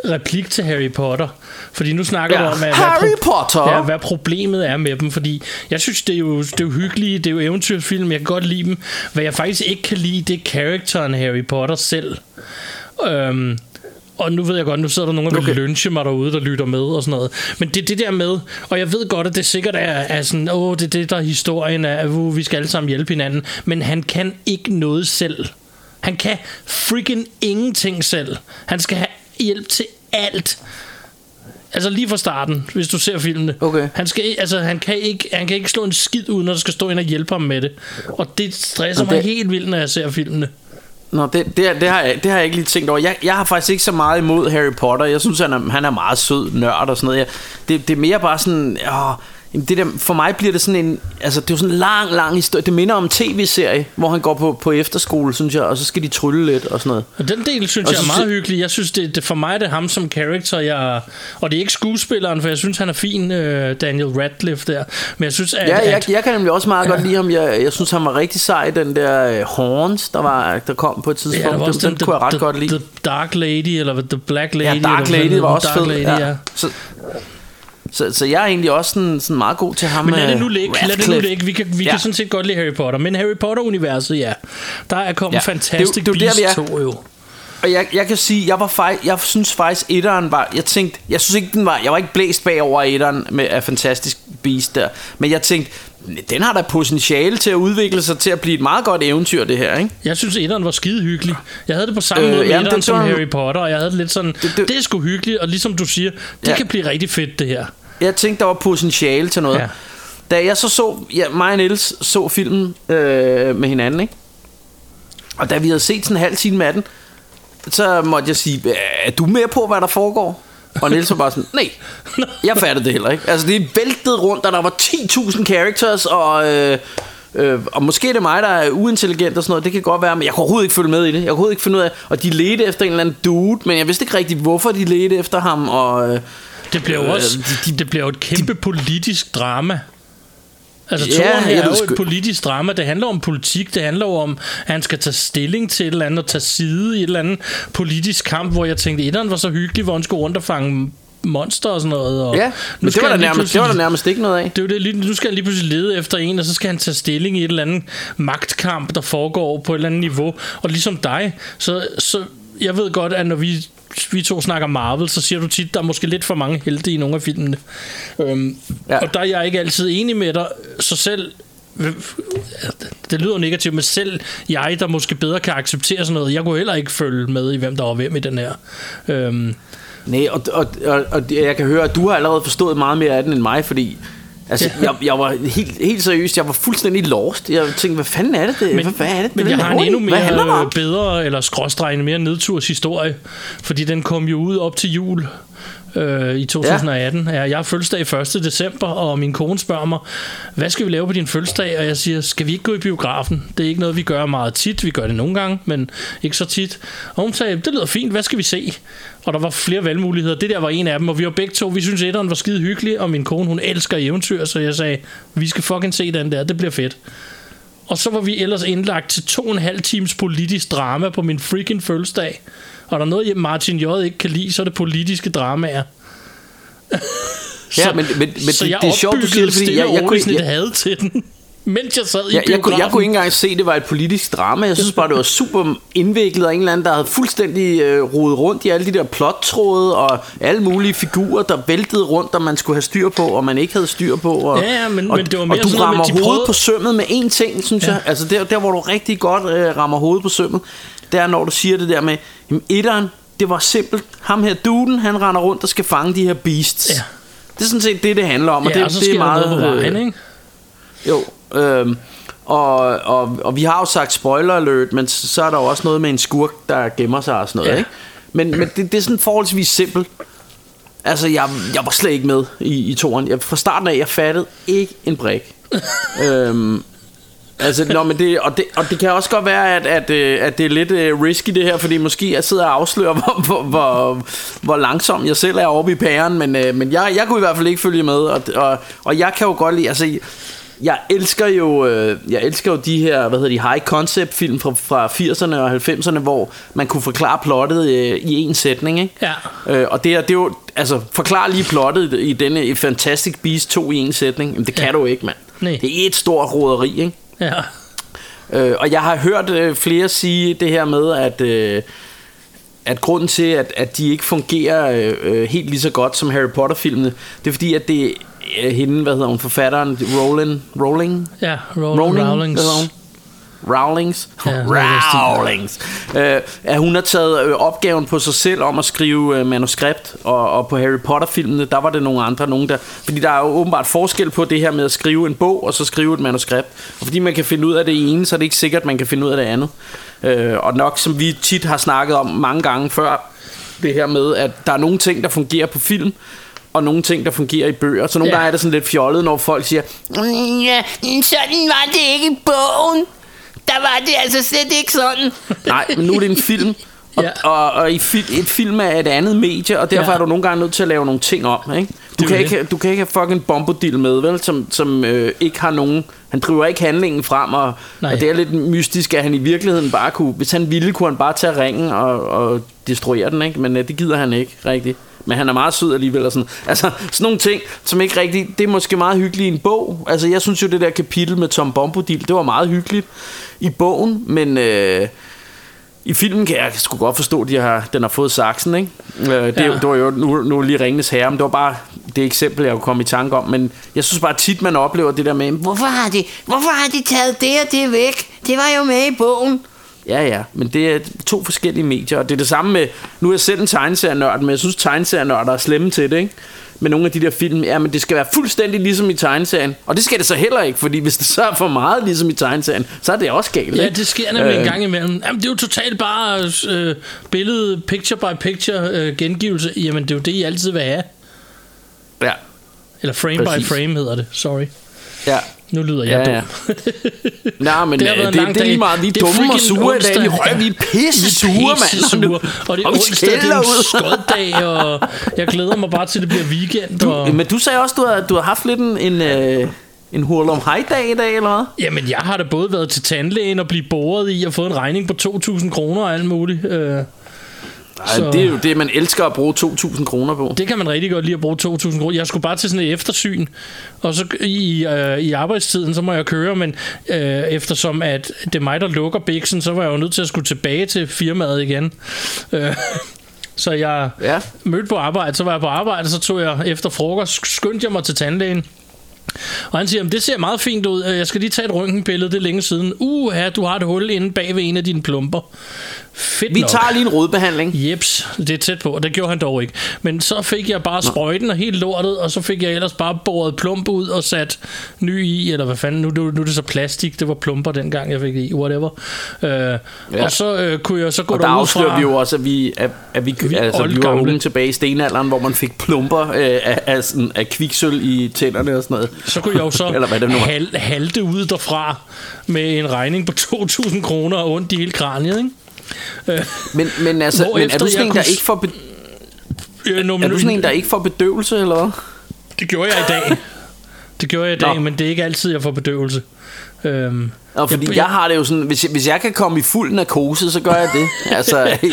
replik til Harry Potter, fordi nu snakker Ja. du om, at, hvad, Harry pro- Potter! Ja, hvad problemet er med dem, fordi jeg synes, det er jo, det er jo hyggelige, det er jo eventyrsfilm, jeg kan godt lide dem. Hvad jeg faktisk ikke kan lide, det er karakteren Harry Potter selv. Øhm, og nu ved jeg godt, nu sidder der nogen, der okay. Vil lynche mig derude, der lytter med og sådan noget. Men det er det der med, og jeg ved godt, at det sikkert er, er sådan, åh, det er det, der er historien af, uh, vi skal alle sammen hjælpe hinanden. Men han kan ikke noget selv. Han kan freaking ingenting selv. Han skal have hjælp til alt. Altså lige fra starten, hvis du ser filmene. Okay. Han, skal, altså, han, kan ikke, han kan ikke slå en skid uden, når der skal stå ind og hjælpe ham med det. Og det stresser Og mig helt vildt, når jeg ser filmene. Nå, det, det, det, har jeg, det har jeg ikke lige tænkt over. Jeg, jeg har faktisk ikke så meget imod Harry Potter. Jeg synes, han er, han er meget sød nørd og sådan noget. Jeg, det, det er mere bare sådan... Åh, jamen det der, for mig bliver det sådan en... Altså, det er jo sådan en lang, lang historie. Det minder om en tv-serie, hvor han går på, på efterskole, synes jeg, og så skal de trylle lidt og sådan noget. Og den del synes Og jeg er meget hyggelig. Jeg synes, det, det, for mig er det ham som character. Jeg, og det er ikke skuespilleren, for jeg synes, han er fin, øh, Daniel Radcliffe der. Men jeg synes, at... Ja, jeg, at, jeg kan nemlig også meget godt lide ham. Jeg, jeg synes, han var rigtig sej, den der øh, Horns, der, var, der kom på et tidspunkt. ja, der var den, også den, kunne jeg ret the, godt lide. The Dark Lady, eller The Black Lady. Ja, Dark Lady den var også fed. Lady, ja. Så, så, så jeg er egentlig også sådan, sådan meget god til ham. Men lad det nu øh, ligge, lad det nu ligge. Vi kan, vi Ja. kan sådan set godt lide Harry Potter. Men Harry Potter-universet, ja. Der er kommet Ja. Fantastic Det jo- det Beasts der, vi 2 jo. Og jeg, jeg kan sige, jeg var faktisk, jeg synes faktisk, etteren var, jeg tænkte, jeg synes ikke, den var, jeg var ikke blæst bagover etteren med af Fantastic Beast der, men jeg tænkte, den har da potentiale til at udvikle sig til at blive et meget godt eventyr, det her, ikke? Jeg synes, etteren var skide hyggelig. Jeg havde det på samme Øh, måde med etteren som Harry Potter, og jeg havde det lidt sådan, det, Det- det, er sgu hyggeligt, og ligesom du siger, det ja. kan blive rigtig fedt, det her. Jeg tænkte, der var potentiale til noget. Ja. Da jeg så så, ja, mig og Niels så filmen øh, med hinanden, ikke? Og da vi havde set sådan en halv time af den, så måtte jeg sige, er du med på, hvad der foregår? Og Niels var bare sådan, nej, jeg fattede det heller ikke. Altså, det er væltet rundt, og der var 10.000 characters, og... Øh, Øh, og måske er det mig, der er uintelligent og sådan noget, det kan godt være, men jeg kunne overhovedet ikke følge med i det. Jeg kunne overhovedet ikke finde ud af, og de ledte efter en eller anden dude, men jeg vidste ikke rigtig, hvorfor de ledte efter ham, og... Øh, Det bliver jo Øh, også de- de- det bliver jo et kæmpe politisk drama. Altså, Ja, toren er jo sgu- et politisk drama. Det handler om politik. Det handler jo om, at han skal tage stilling til et eller andet, og tage side i et eller andet politisk kamp, hvor jeg tænkte, etteren var så hyggelig, hvor han skulle rundt og fange monster og sådan noget. Og ja, men det var, der nærmest, det var der nærmest ikke noget af. det er det, nu skal han lige pludselig lede efter en, og så skal han tage stilling i et eller andet magtkamp, der foregår på et eller andet niveau. Og ligesom dig, så, så jeg ved godt, at når vi, vi to snakker Marvel, så siger du tit, der er måske lidt for mange helte i nogle af filmene. Øhm, Ja. Og der er jeg ikke altid enig med dig, så selv det lyder negativt, men selv jeg, der måske bedre kan acceptere sådan noget, jeg kunne heller ikke følge med i, hvem der var hvem i den her. Øhm, Nej, og, og, og, og jeg kan høre, at du har allerede forstået meget mere af den end mig, fordi altså, Ja. jeg, jeg var helt, helt seriøst, jeg var fuldstændig lost. Jeg tænkte, hvad fanden er det? det Men, hvad, er det? men det jeg har en endnu mere øh, bedre, eller skråstregende mere nedturs historie, fordi den kom jo ud op til jul øh, i 2018. Ja. Jeg har fødselsdag 1. december, og min kone spørger mig, hvad skal vi lave på din fødselsdag? Og jeg siger, skal vi ikke gå i biografen? Det er ikke noget, vi gør meget tit. Vi gør det nogle gange, men ikke så tit. Og hun sagde, det lyder fint, hvad skal vi se? Og der var flere valgmuligheder. Det der var en af dem, og vi var begge to, vi synes, etteren var skide hyggelig, og min kone, hun elsker eventyr, så jeg sagde, vi skal fucking se den der, det bliver fedt. Og så var vi ellers indlagt til to og en halv times politisk drama på min freaking fødselsdag. Og der er noget, Martin J. ikke kan lide, så er det politiske dramaer. Ja, men, men, men så det, jeg det er sjovt, du siger det, fordi jeg, jeg, kunne, sådan jeg, had til den, mens jeg sad i jeg, jeg, kunne, jeg kunne ikke engang se, at det var et politisk drama. Jeg synes bare, det var super indviklet af en eller anden, der havde fuldstændig øh, rodet rundt i alle de der plottråde og alle mulige figurer, der væltede rundt, og man skulle have styr på, og man ikke havde styr på. Og, Ja, ja, men- og, men det var og mere du noget med, rammer de hovedet prøvede- på sømmet med én ting, synes Ja. jeg. Altså der, der, hvor du rigtig godt øh, rammer hovedet på sømmet, det er, når du siger det der med, jamen etteren, det var simpelt. Ham her duden, han render rundt og skal fange de her beasts. Ja. Det er sådan set det, det handler om. Og Ja, det, og så det er meget, noget på vejen, øh, ikke? jo, øhm, og, og, og vi har jo sagt spoiler alert, men så er der jo også noget med en skurk, der gemmer sig og sådan noget. Ja. ikke? Men, men det, det er sådan forholdsvis simpelt. Altså, jeg, jeg var slet ikke med i, i toren. Jeg, fra starten af, jeg fattede ikke en brik. øhm, altså, nå, men det, og, det, og det kan også godt være, at, at, øh, at det er lidt uh, risky det her, fordi måske jeg sidder og afslører, hvor, hvor, hvor, hvor langsom jeg selv er oppe i pæren, men, uh, men jeg, jeg kunne i hvert fald ikke følge med, og, og, og jeg kan jo godt lide, altså, jeg elsker jo øh, jeg elsker jo de her hvad hedder de high concept film fra, fra 80'erne og 90'erne hvor man kunne forklare plottet øh, i en sætning ikke? Ja. Øh, og det er, det er jo altså forklar lige plottet i denne Fantastic Beasts 2 i en sætning. Jamen, det kan Ja. du ikke, mand. Nej. Det er et stort roderi, ikke? Ja. Øh, og jeg har hørt øh, flere sige det her med, at, øh, at grunden til, at, at de ikke fungerer øh, øh, helt lige så godt som Harry Potter-filmene, det er fordi, at det er hende, hvad hedder hun, forfatteren, Rowling, Rowling? Ja, Rowling, Rowlings. hvad hedder hun? Rowlings. Ja. Rowlings. Øh, at hun har taget øh, opgaven på sig selv om at skrive øh, manuskript, og, og på Harry Potter-filmene, der var det nogle andre, nogen der... Fordi der er jo åbenbart forskel på det her med at skrive en bog, og så skrive et manuskript. Og fordi man kan finde ud af det ene, så er det ikke sikkert, at man kan finde ud af det andet. Øh, og nok, som vi tit har snakket om mange gange før, det her med, at der er nogle ting, der fungerer på film, og nogle ting, der fungerer i bøger. Så nogle Ja. gange er det sådan lidt fjollet, når folk siger, Mm, Ja, sådan var det ikke i bogen. Der var det altså slet ikke sådan. Nej, men nu er det en film. Og, Ja. og, og i fi- et film er et andet medie, og derfor Ja. er du nogle gange nødt til at lave nogle ting om. Ikke? Du, kan ikke, du kan ikke have fucking Bombodil med, vel? Som, som øh, ikke har nogen... Han driver ikke handlingen frem, og, Nej. og det er lidt mystisk, at han i virkeligheden bare kunne... Hvis han ville, kunne han bare tage ringen og, og destruere den, ikke? Men øh, det gider han ikke rigtigt. Men han er meget sød alligevel og sådan. Altså, sådan nogle ting, som ikke rigtig... Det er måske meget hyggeligt i en bog. Altså, jeg synes jo, det der kapitel med Tom Bombodil, det var meget hyggeligt i bogen, men... Øh, i filmen kan jeg sgu godt forstå, at de har, den har fået saksen, ikke? Øh, det, ja. det var jo nu, nu lige Ringenes Herre, men det var bare det eksempel, jeg kunne komme i tanke om. Men jeg synes bare tit, man oplever det der med, Hvorfor har de, hvorfor har de taget det og det væk? Det var jo med i bogen. Ja ja, men det er to forskellige medier, og det er det samme med, nu er jeg selv en tegneserienørd, men jeg synes, tegneserienørder er slemme til det, ikke? med nogle af de der film, ja, men det skal være fuldstændig ligesom i tegneserien. Og det skal det så heller ikke, fordi hvis det så er for meget ligesom i tegneserien, så er det også galt. Ja, ikke? det sker nemlig øh. en gang imellem. Jamen, det er jo totalt bare øh, billede, picture by picture øh, gengivelse. Jamen, det er jo det, I altid vil have. Ja, Eller frame Præcis. by frame hedder det. Sorry. ja. Nu lyder jeg Ja, ja, dum. Nej, men Det det, en det, det, er lige meget. Vi er Det er dumme og sure i dag. Vi, høj, vi er pisse sure, mand. sure. Og det er Og onsdag, det er en skoddag, og jeg glæder mig bare til, det bliver weekend. Og... Men du sagde også, du har, du har haft lidt en, en, øh, en hurlum hej dag i dag, eller hvad? Jamen, jeg har da både været til tandlægen og blive boret i og fået en regning på 2.000 kroner og alt muligt. Øh, Ej, det er jo det, man elsker at bruge 2.000 kroner på. det kan man rigtig godt lide at bruge 2.000 kroner. Jeg skulle bare til sådan et eftersyn, og så i, øh, i arbejdstiden, så må jeg køre, men øh, eftersom at det er mig, der lukker biksen, så var jeg jo nødt til at skulle tilbage til firmaet igen. Øh, så jeg Ja. mødte på arbejde, så var jeg på arbejde, så tog jeg efter frokost, skyndte jeg mig til tandlægen. Og han siger, "Jamen, det ser meget fint ud. Jeg skal lige tage et røntgenbillede, det er længe siden. Uh, ja, du har et hul inde bag ved en af dine plumper. Fedt Vi nok. tager lige en rodbehandling. Jeps, det er tæt på, og det gjorde han dog ikke. Men så fik jeg bare sprøjten og helt lortet, og så fik jeg ellers bare boret plump ud og sat ny i, eller hvad fanden, nu, nu, nu er det så plastik, det var plumper dengang, jeg fik det i, whatever. Øh, ja. Og så øh, kunne jeg så gå Og der afslører fra... vi jo også, at vi, at, at vi, Vi er altså, vi var unge tilbage i stenalderen, hvor man fik plumper øh, af, af, sådan, af kviksøl i tænderne og sådan noget. Så kunne jeg jo så Eller hvad det nu hal, halte ud derfra med en regning på 2.000 kroner og ondt i hele kraniet, ikke? Men, men, altså, men er Hvorefter du sådan jeg en, kunne der s- ikke får, be, Øh, nu, er du sådan en, der ikke får bedøvelse, eller hvad? Det gjorde jeg i dag. Det gjorde jeg i dag, Nå. men det er ikke altid, jeg får bedøvelse. Øhm, Og fordi Jeg- jeg, jeg har det jo sådan, hvis jeg, hvis jeg kan komme i fuld narkose, så gør jeg det. Altså, det,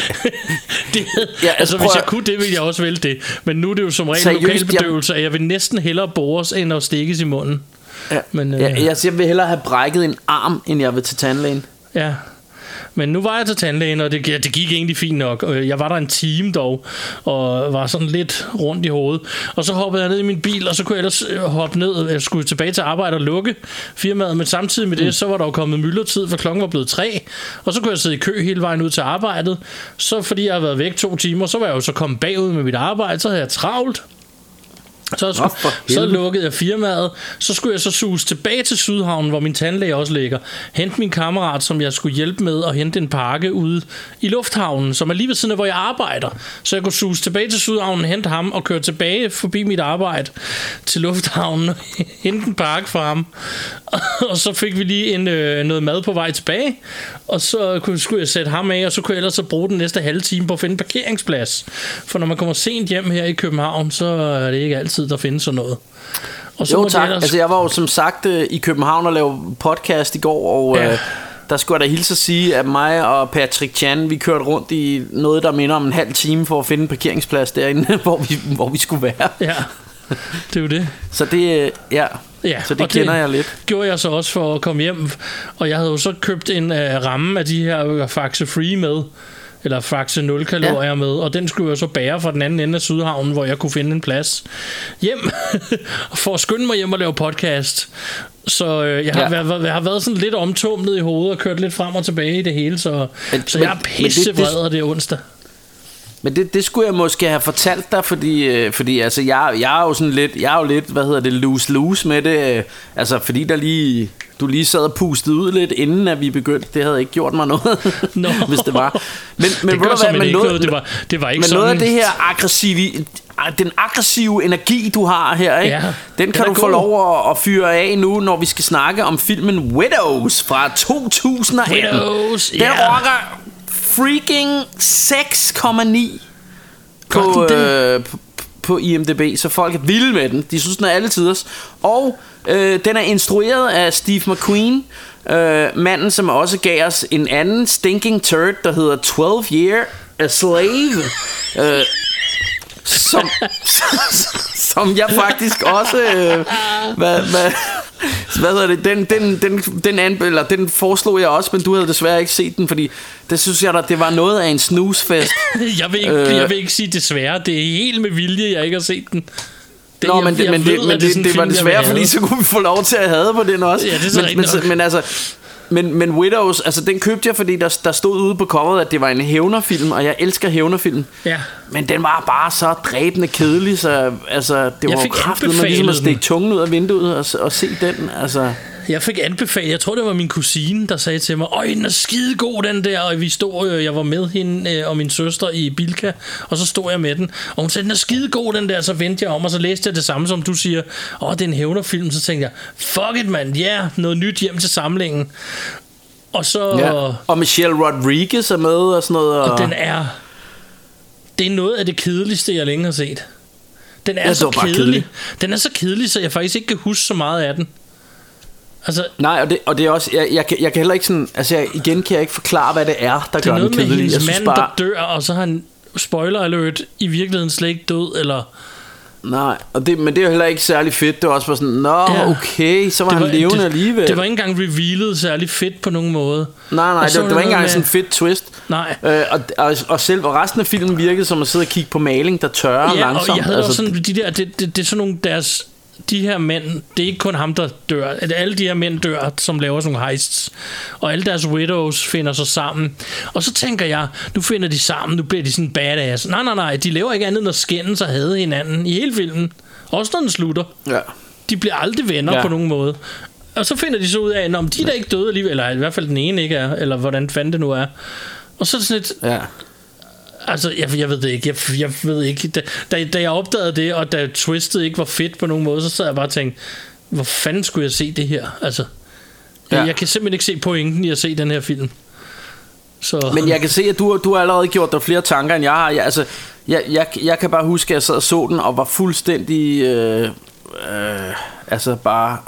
ja, Ja, altså, altså, hvis prøv jeg kunne det, ville jeg også vælge det. Men nu er det jo som regel Seriøst, lokalbedøvelse, og jeg vil næsten hellere bores, end at stikkes i munden. ja, Men, øh, jeg, jeg, jeg vil hellere have brækket en arm, end jeg vil til tandlægen. Ja. Men nu var jeg til tandlægen, og det, det gik egentlig fint nok. Og Jeg var der en time dog, og var sådan lidt rundt i hovedet. Og så hoppede jeg ned i min bil, og så kunne jeg ellers øh, hoppe ned. Jeg skulle tilbage til arbejde og lukke firmaet, men samtidig med det, så var der jo kommet myldretid, for klokken var blevet tre. Og så kunne jeg sidde i kø hele vejen ud til arbejdet. Så fordi jeg havde været væk to timer, så var jeg jo så kommet bagud med mit arbejde, så havde jeg travlt. Så, skulle, for så lukkede jeg firmaet. Så skulle jeg så suge tilbage til Sydhavnen, hvor min tandlæge også ligger. Hente min kammerat, som jeg skulle hjælpe med at hente en pakke ude i lufthavnen, som er lige ved siden af, hvor jeg arbejder. Så jeg kunne suge tilbage til Sydhavnen, hente ham og køre tilbage forbi mit arbejde til lufthavnen hente en pakke fra ham. Og så fik vi lige en, øh, noget mad på vej tilbage. Og så kunne, skulle jeg sætte ham af, og så kunne jeg ellers så bruge den næste halve time på at finde en parkeringsplads. For når man kommer sent hjem her i København, så er det ikke altid, der findes sådan noget. Og så Jo tak, jeg ellers- altså jeg var jo som sagt øh, i København og lavede podcast i går, og Ja. øh, der skulle jeg da hilse at sige, at mig og Patrick Chan, vi kørte rundt i noget, der minder om en halv time for at finde en parkeringsplads derinde, hvor vi, hvor vi skulle være. Ja, det er jo det. Så det, øh, ja, Ja, så det kender jeg lidt. gjorde jeg så også for at komme hjem. Og jeg havde jo så købt en uh, ramme af de her Faxe Free med. Eller faxe 0 kalorier ja. med, og den skulle jeg så bære fra den anden ende af Sydhavnen, hvor jeg kunne finde en plads hjem, for at skynde mig hjem og lave podcast. Så øh, jeg, har Ja. været, jeg har været sådan lidt omtumlet i hovedet og kørt lidt frem og tilbage i det hele, så, Men- så jeg er men det- det- og det er onsdag. Men det, det skulle jeg måske have fortalt dig, fordi, øh, fordi altså, jeg, jeg er jo sådan lidt, jeg er jo lidt, hvad hedder det, loose-loose med det. øh, Altså, fordi der lige, du lige sad og pustede ud lidt, inden at vi begyndte. Det havde ikke gjort mig noget, Nå. hvis det var. Men, men det gør hvad, men ikke noget. Det var, det var ikke men sådan... noget af det her aggressive, den aggressive energi, du har her, ikke? Ja, den den kan du få god. lov at, at fyre af nu, når vi skal snakke om filmen Widows fra 2018. Widows, Den ja. rocker freaking 6,9 Gør på, øh, på, på IMDb, så folk er vilde med den. De synes, den er alle tiders. Og øh, den er instrueret af Steve McQueen, øh, manden, som også gav os en anden stinking turd, der hedder 12 Year a Slave. øh, som, som jeg faktisk også øh, hvad, hvad, hvad hedder det den, den, den, den, anbe- eller den foreslog jeg også Men du havde desværre ikke set den Fordi det synes jeg da Det var noget af en snusfest Jeg vil, ikke, Øh. jeg vil ikke sige desværre. Det er helt med vilje, jeg ikke har set den. Det, Nå, jeg- men, det, jeg men, ved, det, men det, sådan det, en var desværre fordi så kunne vi få lov til at have på den også Ja, det er så men, men, men altså men, men Widows, altså den købte jeg, fordi der, der stod ude på coveret, at det var en hævnerfilm, og jeg elsker hævnerfilm. Ja. Men den var bare så dræbende kedelig, så altså, det Jeg var jo kraftigt, man ligesom at stikke tungen ud af vinduet og, og se den. Altså. Jeg fik anbefalet, jeg tror det var min kusine, der sagde til mig, Øj, den er skidegod den der, og vi stod, øh, jeg var med hende øh, og min søster i Bilka, og så stod jeg med den, og hun sagde, den er skidegod den der, så vendte jeg om, og så læste jeg det samme, som du siger, åh, det er en hævnerfilm, så tænkte jeg, fuck it, mand, ja, yeah, noget nyt hjem til samlingen. Og så, Ja. Og Michelle Rodriguez er med og sådan noget. Og, og den er, det er noget af det kedeligste, jeg længe har set. Den er Ja, så kedelig. kedelig. Den er så kedelig, så jeg faktisk ikke kan huske så meget af den. Altså, Nej, og det, og det er også, jeg, jeg, kan, jeg kan heller ikke sådan, altså jeg, igen kan jeg ikke forklare, hvad det er, der Det er gør den noget med kedelig. Hendes mand, bare, der dør, og så har han, spoiler alert, i virkeligheden slet ikke død, eller... nej, og det, men det er jo heller ikke særlig fedt. Det var også bare sådan, nå, Ja. okay, så var, det han levende det, alligevel. Det var ikke engang revealet særlig fedt på nogen måde. nej, nej, det, det var ikke engang med- sådan en fedt twist. Nej. Øh, og, og, og selv og resten af filmen virkede som at sidde og kigge på maling, der tørrer Ja, langsomt. og jeg havde altså, altså, også sådan, de der, det, det, det er sådan nogle deres, de her mænd, det er ikke kun ham, der dør. At alle de her mænd dør, som laver sådan nogle heists. Og alle deres widows finder sig sammen. Og så tænker jeg, nu finder de sammen, nu bliver de sådan badass. Nej, nej, nej, de laver ikke andet end at skændes og hade hinanden i hele filmen. Også når den slutter. ja. De bliver aldrig venner ja. På nogen måde. Og så finder de så ud af, om de er da ikke døde alligevel, eller i hvert fald den ene ikke er, eller hvordan fanden det nu er. Og så er det sådan lidt, Ja. Altså, jeg, jeg ved det ikke, jeg, jeg ved ikke, da, da, da jeg opdagede det, og da twistet ikke var fedt på nogen måde, så sad jeg bare og tænkte, hvor fanden skulle jeg se det her? Altså, jeg, Ja. jeg kan simpelthen ikke se pointen i at se den her film. Så, Men jeg kan se, at du, du har allerede gjort dig flere tanker, end jeg har. Jeg, altså, jeg, jeg, jeg kan bare huske, at jeg sad og så den, og var fuldstændig... Øh, øh, altså bare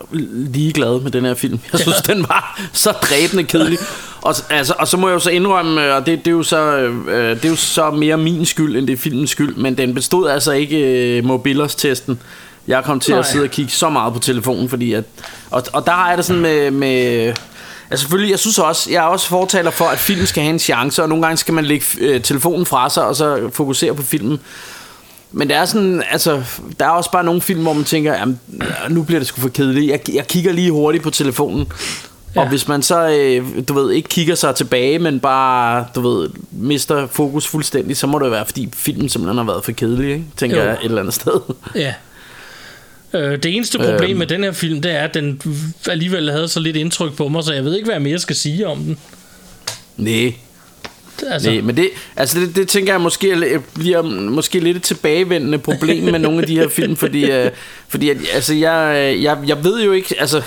ligeglad med den her film. Jeg synes, den var så dræbende kedelig. Og, altså, og så må jeg jo så indrømme, øh, og det, det, er jo så, øh, det er jo så mere min skyld, end det er filmens skyld, men den bestod altså ikke øh, Mobilers-testen. Jeg kom til Nej. at sidde og kigge så meget på telefonen, fordi at... Og, og der har jeg det sådan med... med Altså selvfølgelig, jeg synes også, jeg er også fortaler for, at film skal have en chance, og nogle gange skal man lægge øh, telefonen fra sig, og så fokusere på filmen. Men der er sådan, altså, der er også bare nogle film, hvor man tænker, jamen, nu bliver det sgu for kedeligt. Jeg, jeg kigger lige hurtigt på telefonen. Ja. Og hvis man så, øh, du ved, ikke kigger sig tilbage, men bare, du ved, mister fokus fuldstændig, så må det være, fordi filmen simpelthen har været for kedelig, ikke? tænker Jo. jeg et eller andet sted. ja. Øh, det eneste problem Øhm. med den her film, det er, at den alligevel havde så lidt indtryk på mig, så jeg ved ikke, hvad jeg mere skal sige om den. Nej, Altså, Nej, men det, altså det, det tænker jeg måske er- bliver måske lidt et tilbagevendende problem med nogle af de her film, fordi, øh, fordi altså jeg, jeg, jeg ved jo ikke, altså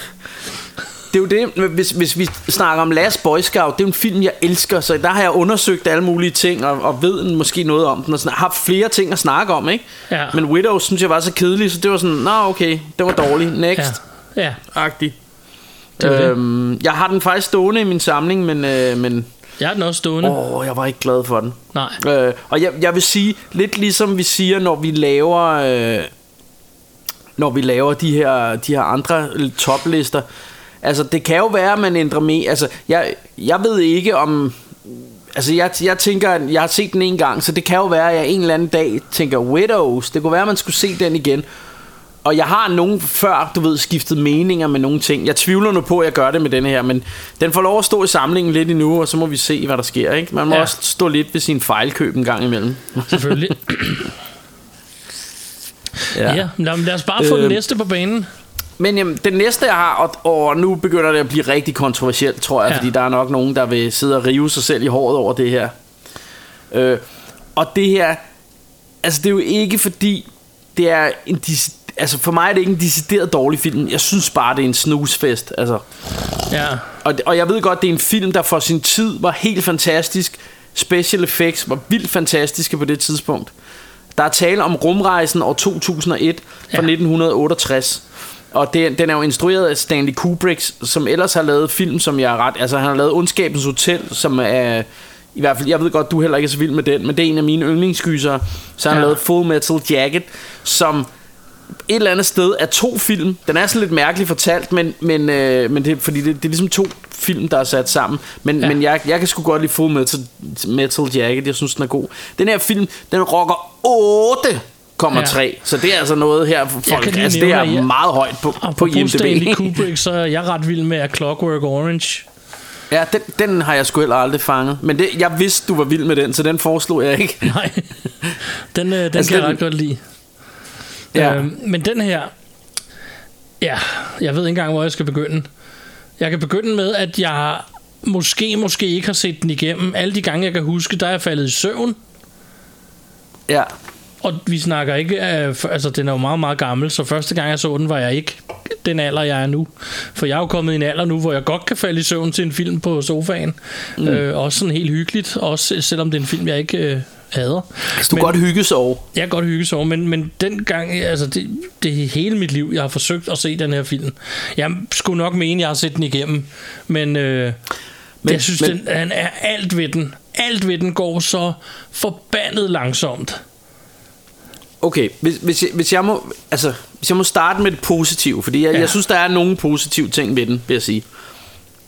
det er jo det, hvis, hvis vi snakker om Last Boy Scout, det er en film, jeg elsker, så der har jeg undersøgt alle mulige ting, og, og ved måske noget om den, og sådan, har flere ting at snakke om, ikke? Ja. Men Widows synes jeg var så kedelig, så det var sådan, nå okay, det var dårligt, next, ja. ja. agtig. Det er det. Øhm, jeg har den faktisk stående i min samling, men, øh, men Jeg er den også stående. Oh. åh, jeg var ikke glad for den. Nej. Øh, og jeg, jeg vil sige, lidt ligesom vi siger, når vi laver, øh, når vi laver de her, de her andre toplister, altså det kan jo være, at man ændrer med, altså jeg, jeg ved ikke om, Altså, jeg, jeg tænker, at jeg har set den en gang, så det kan jo være, at jeg en eller anden dag tænker, Widows, det kunne være, at man skulle se den igen. Og jeg har nogen før, du ved, skiftet meninger med nogle ting. Jeg tvivler nu på, at jeg gør det med denne her, men den får lov at stå i samlingen lidt endnu, og så må vi se, hvad der sker. Ikke? Man må Ja. også stå lidt ved sin fejlkøb en gang imellem. Selvfølgelig. ja. ja. Lad os bare få den Øhm. næste på banen. Men jamen, den næste, jeg har, og, og nu begynder det at blive rigtig kontroversielt, tror jeg, ja. fordi der er nok nogen, der vil sidde og rive sig selv i håret over det her. Øh, og det her, altså det er jo ikke fordi, det er en dis- altså for mig er det ikke en decideret dårlig film. Jeg synes bare, det er en snusfest. Altså. Ja. Og, og jeg ved godt, det er en film, der for sin tid var helt fantastisk. Special effects var vildt fantastiske på det tidspunkt. Der er tale om rumrejsen år 2001 fra Ja. ja. 1968. Og det, den er jo instrueret af Stanley Kubrick, som ellers har lavet film, som jeg er ret... Altså, han har lavet Ondskabens Hotel, som er... I hvert fald, jeg ved godt, du heller ikke er så vild med den, men det er en af mine yndlingsgyser. Så har han Ja. ja. lavet Full Metal Jacket, som et eller andet sted er to film. Den er sådan lidt mærkeligt fortalt, men, men, øh, men det, fordi det, det er ligesom to film, der er sat sammen. Men, Ja. men jeg, jeg kan sgu godt lide Full Metal, Metal Jacket. Jeg synes, den er god. Den her film, den rocker 8,3. Ja. Ja. Så det er altså noget her folk. Altså, det er at jeg- meget højt på, på Apropos IMDb. Stanley Kubrick, så er jeg ret vild med A Clockwork Orange. Ja, den, den har jeg sgu heller aldrig fanget. Men det, jeg vidste, du var vild med den, så den foreslog jeg ikke. Nej, den, øh, den Altså, kan jeg den- ret godt lide. Ja. Øhm, men den her, ja, jeg ved ikke engang, hvor jeg skal begynde. Jeg kan begynde med, at jeg måske, måske ikke har set den igennem. Alle de gange, jeg kan huske, der er jeg faldet i søvn. Ja. Og vi snakker ikke, øh, for, altså den er jo meget, meget gammel, så første gang jeg så den, var jeg ikke den alder, jeg er nu. For jeg er jo kommet i en alder nu, hvor jeg godt kan falde i søvn til en film på sofaen. Mm. Øh, også sådan helt hyggeligt, også selvom det er en film, jeg ikke øh, hader. Altså, du men, godt hygge sig over. Jeg kan godt hygge sig over, men, men den gang, altså det, det er hele mit liv, jeg har forsøgt at se den her film. Jeg skulle nok mene, jeg har set den igennem, men, øh, men jeg synes, men, den, den er alt ved den. Alt ved den går så forbandet langsomt. Okay, hvis, hvis, jeg, hvis, jeg må, altså, hvis jeg må starte med det positive, fordi jeg, ja. jeg synes, der er nogle positive ting ved den, vil jeg sige.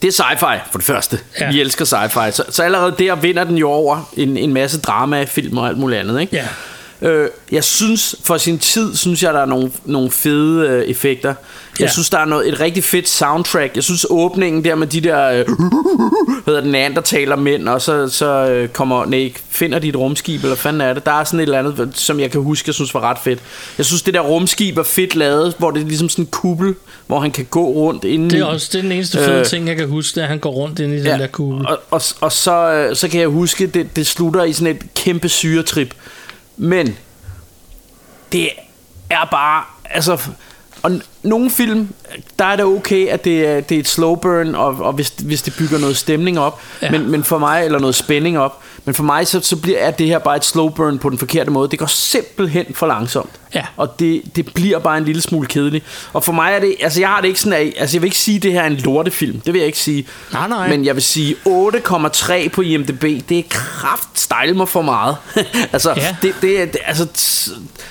Det er sci-fi, for det første. Ja. Vi elsker sci-fi. Så, så allerede der vinder den jo over en, en masse drama, film og alt muligt andet. Ikke? Ja. Øh, jeg synes, for sin tid, synes jeg, der er nogle, nogle fede øh, effekter. Jeg Ja. synes, der er noget, et rigtig fedt soundtrack. Jeg synes, åbningen der med de der, øh, hvad hedder det, neandertaler mænd, og så, så øh, kommer, nej, finder de et rumskib, eller fanden er det? Der er sådan et eller andet, som jeg kan huske, jeg synes var ret fedt. Jeg synes, det der rumskib er fedt lavet, hvor det er ligesom sådan en kuppel, hvor han kan gå rundt inden Det er også det er den eneste fede øh, ting, jeg kan huske, det er, at han går rundt ind i den der kugle. og, og, og så, øh, så kan jeg huske, det, det slutter i sådan et kæmpe syretrip. Men det er bare, altså, og nogle film, der er det okay, at det er, det er et slow burn, og, og hvis, hvis det bygger noget stemning op, ja. men, men for mig, eller noget spænding op, men for mig, så, så bliver, er det her bare et slow burn på den forkerte måde. Det går simpelthen for langsomt. Ja. Og det, det bliver bare en lille smule kedeligt. Og for mig er det, altså jeg har det ikke sådan, at, altså jeg vil ikke sige, at det her er en lortefilm. Det vil jeg ikke sige. Nej, nej. Men jeg vil sige 8,3 på IMDb, det er kraft mig for meget. altså, Ja. det, det, det, altså,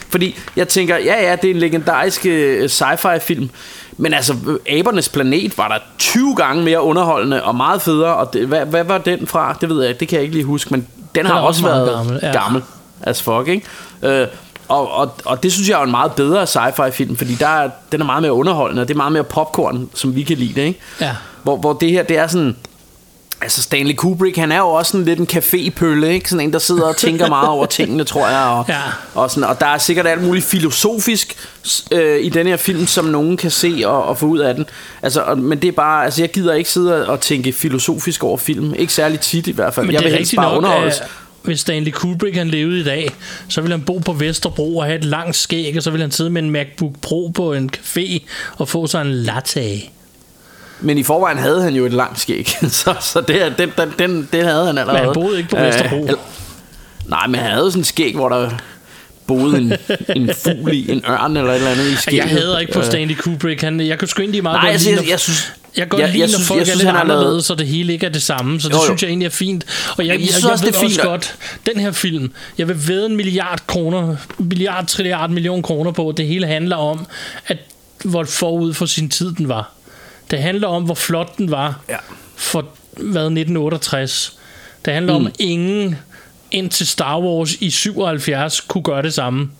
fordi jeg tænker, ja, ja, det er en legendarisk øh, sci-fi film, men altså, Abernes Planet var der 20 gange mere underholdende og meget federe, og det, hvad, hvad var den fra? Det ved jeg ikke, det kan jeg ikke lige huske, men den har er også også været gammel, ja. gammel as fuck, ikke? Øh, og, og, og det synes jeg er en meget bedre sci-fi film, fordi der er, den er meget mere underholdende, og det er meget mere popcorn, som vi kan lide det, ikke? Ja. Hvor, hvor det her, det er sådan... Altså Stanley Kubrick, han er jo også sådan lidt en cafépølle, ikke? Sådan en, der sidder og tænker meget over tingene, tror jeg. Og, Ja. og, sådan, og der er sikkert alt muligt filosofisk øh, i den her film, som nogen kan se og, og få ud af den. Altså, og, men det er bare, altså jeg gider ikke sidde og tænke filosofisk over film. Ikke særlig tit i hvert fald. Men jeg det vil helst bare nok, underholdes. at hvis Stanley Kubrick han levede i dag, så ville han bo på Vesterbro og have et langt skæg, og så ville han sidde med en MacBook Pro på en café og få sig en latte. Men i forvejen havde han jo et langt skæg, så, så det, den, den, den, det havde han allerede. Men han boede ikke på Øh, Vesterbro. eller- nej, men han havde sådan en skæg, hvor der boede en, en fugl i, en ørn eller et eller andet i skægget. Jeg hader ikke på Øh, Stanley Kubrick. Han, jeg kunne sgu egentlig meget Nej, godt jeg, når- jeg synes... Jeg kan godt jeg- jeg når synes- folk jeg er synes, lidt han har lavet- anderledes, så det hele ikke er det samme. Så det Jo, jo. synes jeg egentlig er fint. Og jeg, jeg jeg, synes jeg, også, ved det er også fint, og- godt, den her film, jeg vil ved en milliard kroner, milliard, trilliard million kroner på, det hele handler om, at hvor forud for sin tid den var. Det handler om, hvor flot den var Ja. for, hvad, 1968. Det handler mm. om, ingen indtil Star Wars i 77 kunne gøre det samme.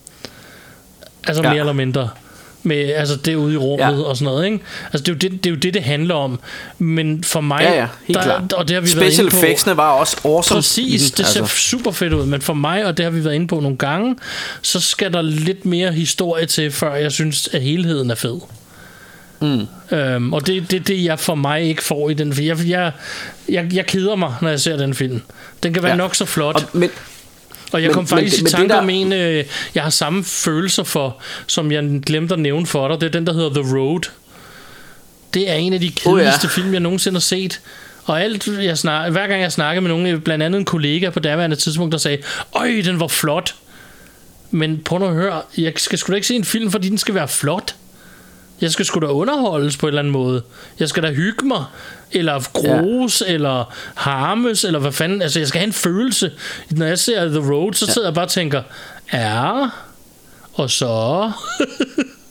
Altså Ja. mere eller mindre. Med, altså det ude i rummet Ja. og sådan noget, ikke? Altså det er, jo det, det er jo det, det handler om. Men for mig... Ja, ja, helt der, klart. Og det har vi været Special inde på. var også awesome. Præcis, den, det ser altså. super fedt ud, men for mig, og det har vi været inde på nogle gange, så skal der lidt mere historie til, før jeg synes, at helheden er fed. Mm. Øhm, og det er det, det, jeg for mig ikke får i den film. Jeg, jeg, jeg, jeg keder mig, når jeg ser den film. Den kan være ja. nok så flot. Og, men, Og jeg Men- kom faktisk men- i tanke der- om en, øh, jeg har samme følelser for, som jeg glemte at nævne for dig. Det er den, der hedder The Road. Det er en af de Oh, ja. kedeligste film, jeg nogensinde har set. Og alt, jeg snak, hver gang jeg snakker med nogen, blandt andet en kollega på daværende tidspunkt, der sagde, Øj, den var flot. Men prøv nu at høre, jeg skal sgu da ikke se en film, fordi den skal være flot. Jeg skal sgu da underholdes på en eller anden måde. Jeg skal da hygge mig, eller grus, ja. eller harmes, eller hvad fanden. Altså, jeg skal have en følelse. Når jeg ser The Road, så sidder jeg bare og tænker, ja, og så...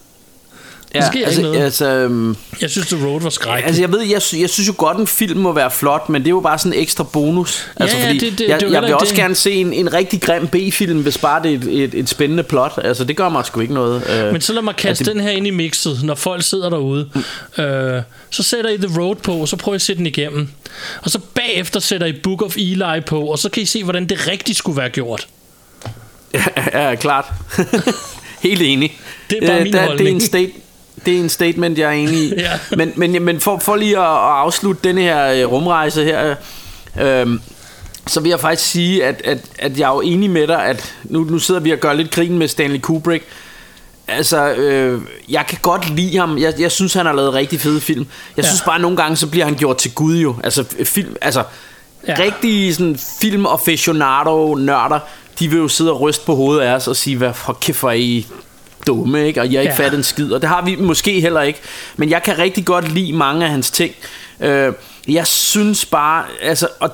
ja, sker ikke altså, noget. Altså, øhm, Jeg synes, The Road var skrækkeligt. altså, jeg ved, jeg, jeg synes jo godt, en film må være flot, men det er jo bare sådan en ekstra bonus. Altså, ja, fordi det- det- jeg, det jeg vil ikke også det. gerne se en, en rigtig grim B-film, hvis bare det er et, et, et spændende plot. Altså, det gør mig sgu ikke noget. Øh, Men så lad mig kaste det- den her ind i mixet, når folk sidder derude. Øh, så sætter I The Road på, og så prøver I at sætte den igennem. Og så bagefter sætter I Book of Eli på, og så kan I se, hvordan det rigtigt skulle være gjort. Ja, klart. Helt enig. Det er bare Øh, min der, det, er holdning. en state, det er en statement, jeg er enig i. Ja. Men, men, men for, for lige at, at afslutte denne her øh, rumrejse her, øh, så vil jeg faktisk sige, at, at, at jeg er jo enig med dig, at nu, nu sidder vi og gør lidt grin med Stanley Kubrick. Altså, øh, jeg kan godt lide ham. Jeg, jeg synes, han har lavet rigtig fede film. Jeg Ja. synes bare, at nogle gange, så bliver han gjort til Gud jo. Altså, film, altså Ja. rigtige sådan, film aficionado nørder, de vil jo sidde og ryste på hovedet af os og sige, hvad for kæft er I dumme, ikke? Og jeg ikke Ja. fattet en skid. Og det har vi måske heller ikke. Men jeg kan rigtig godt lide mange af hans ting. Øh, jeg synes bare, altså, og,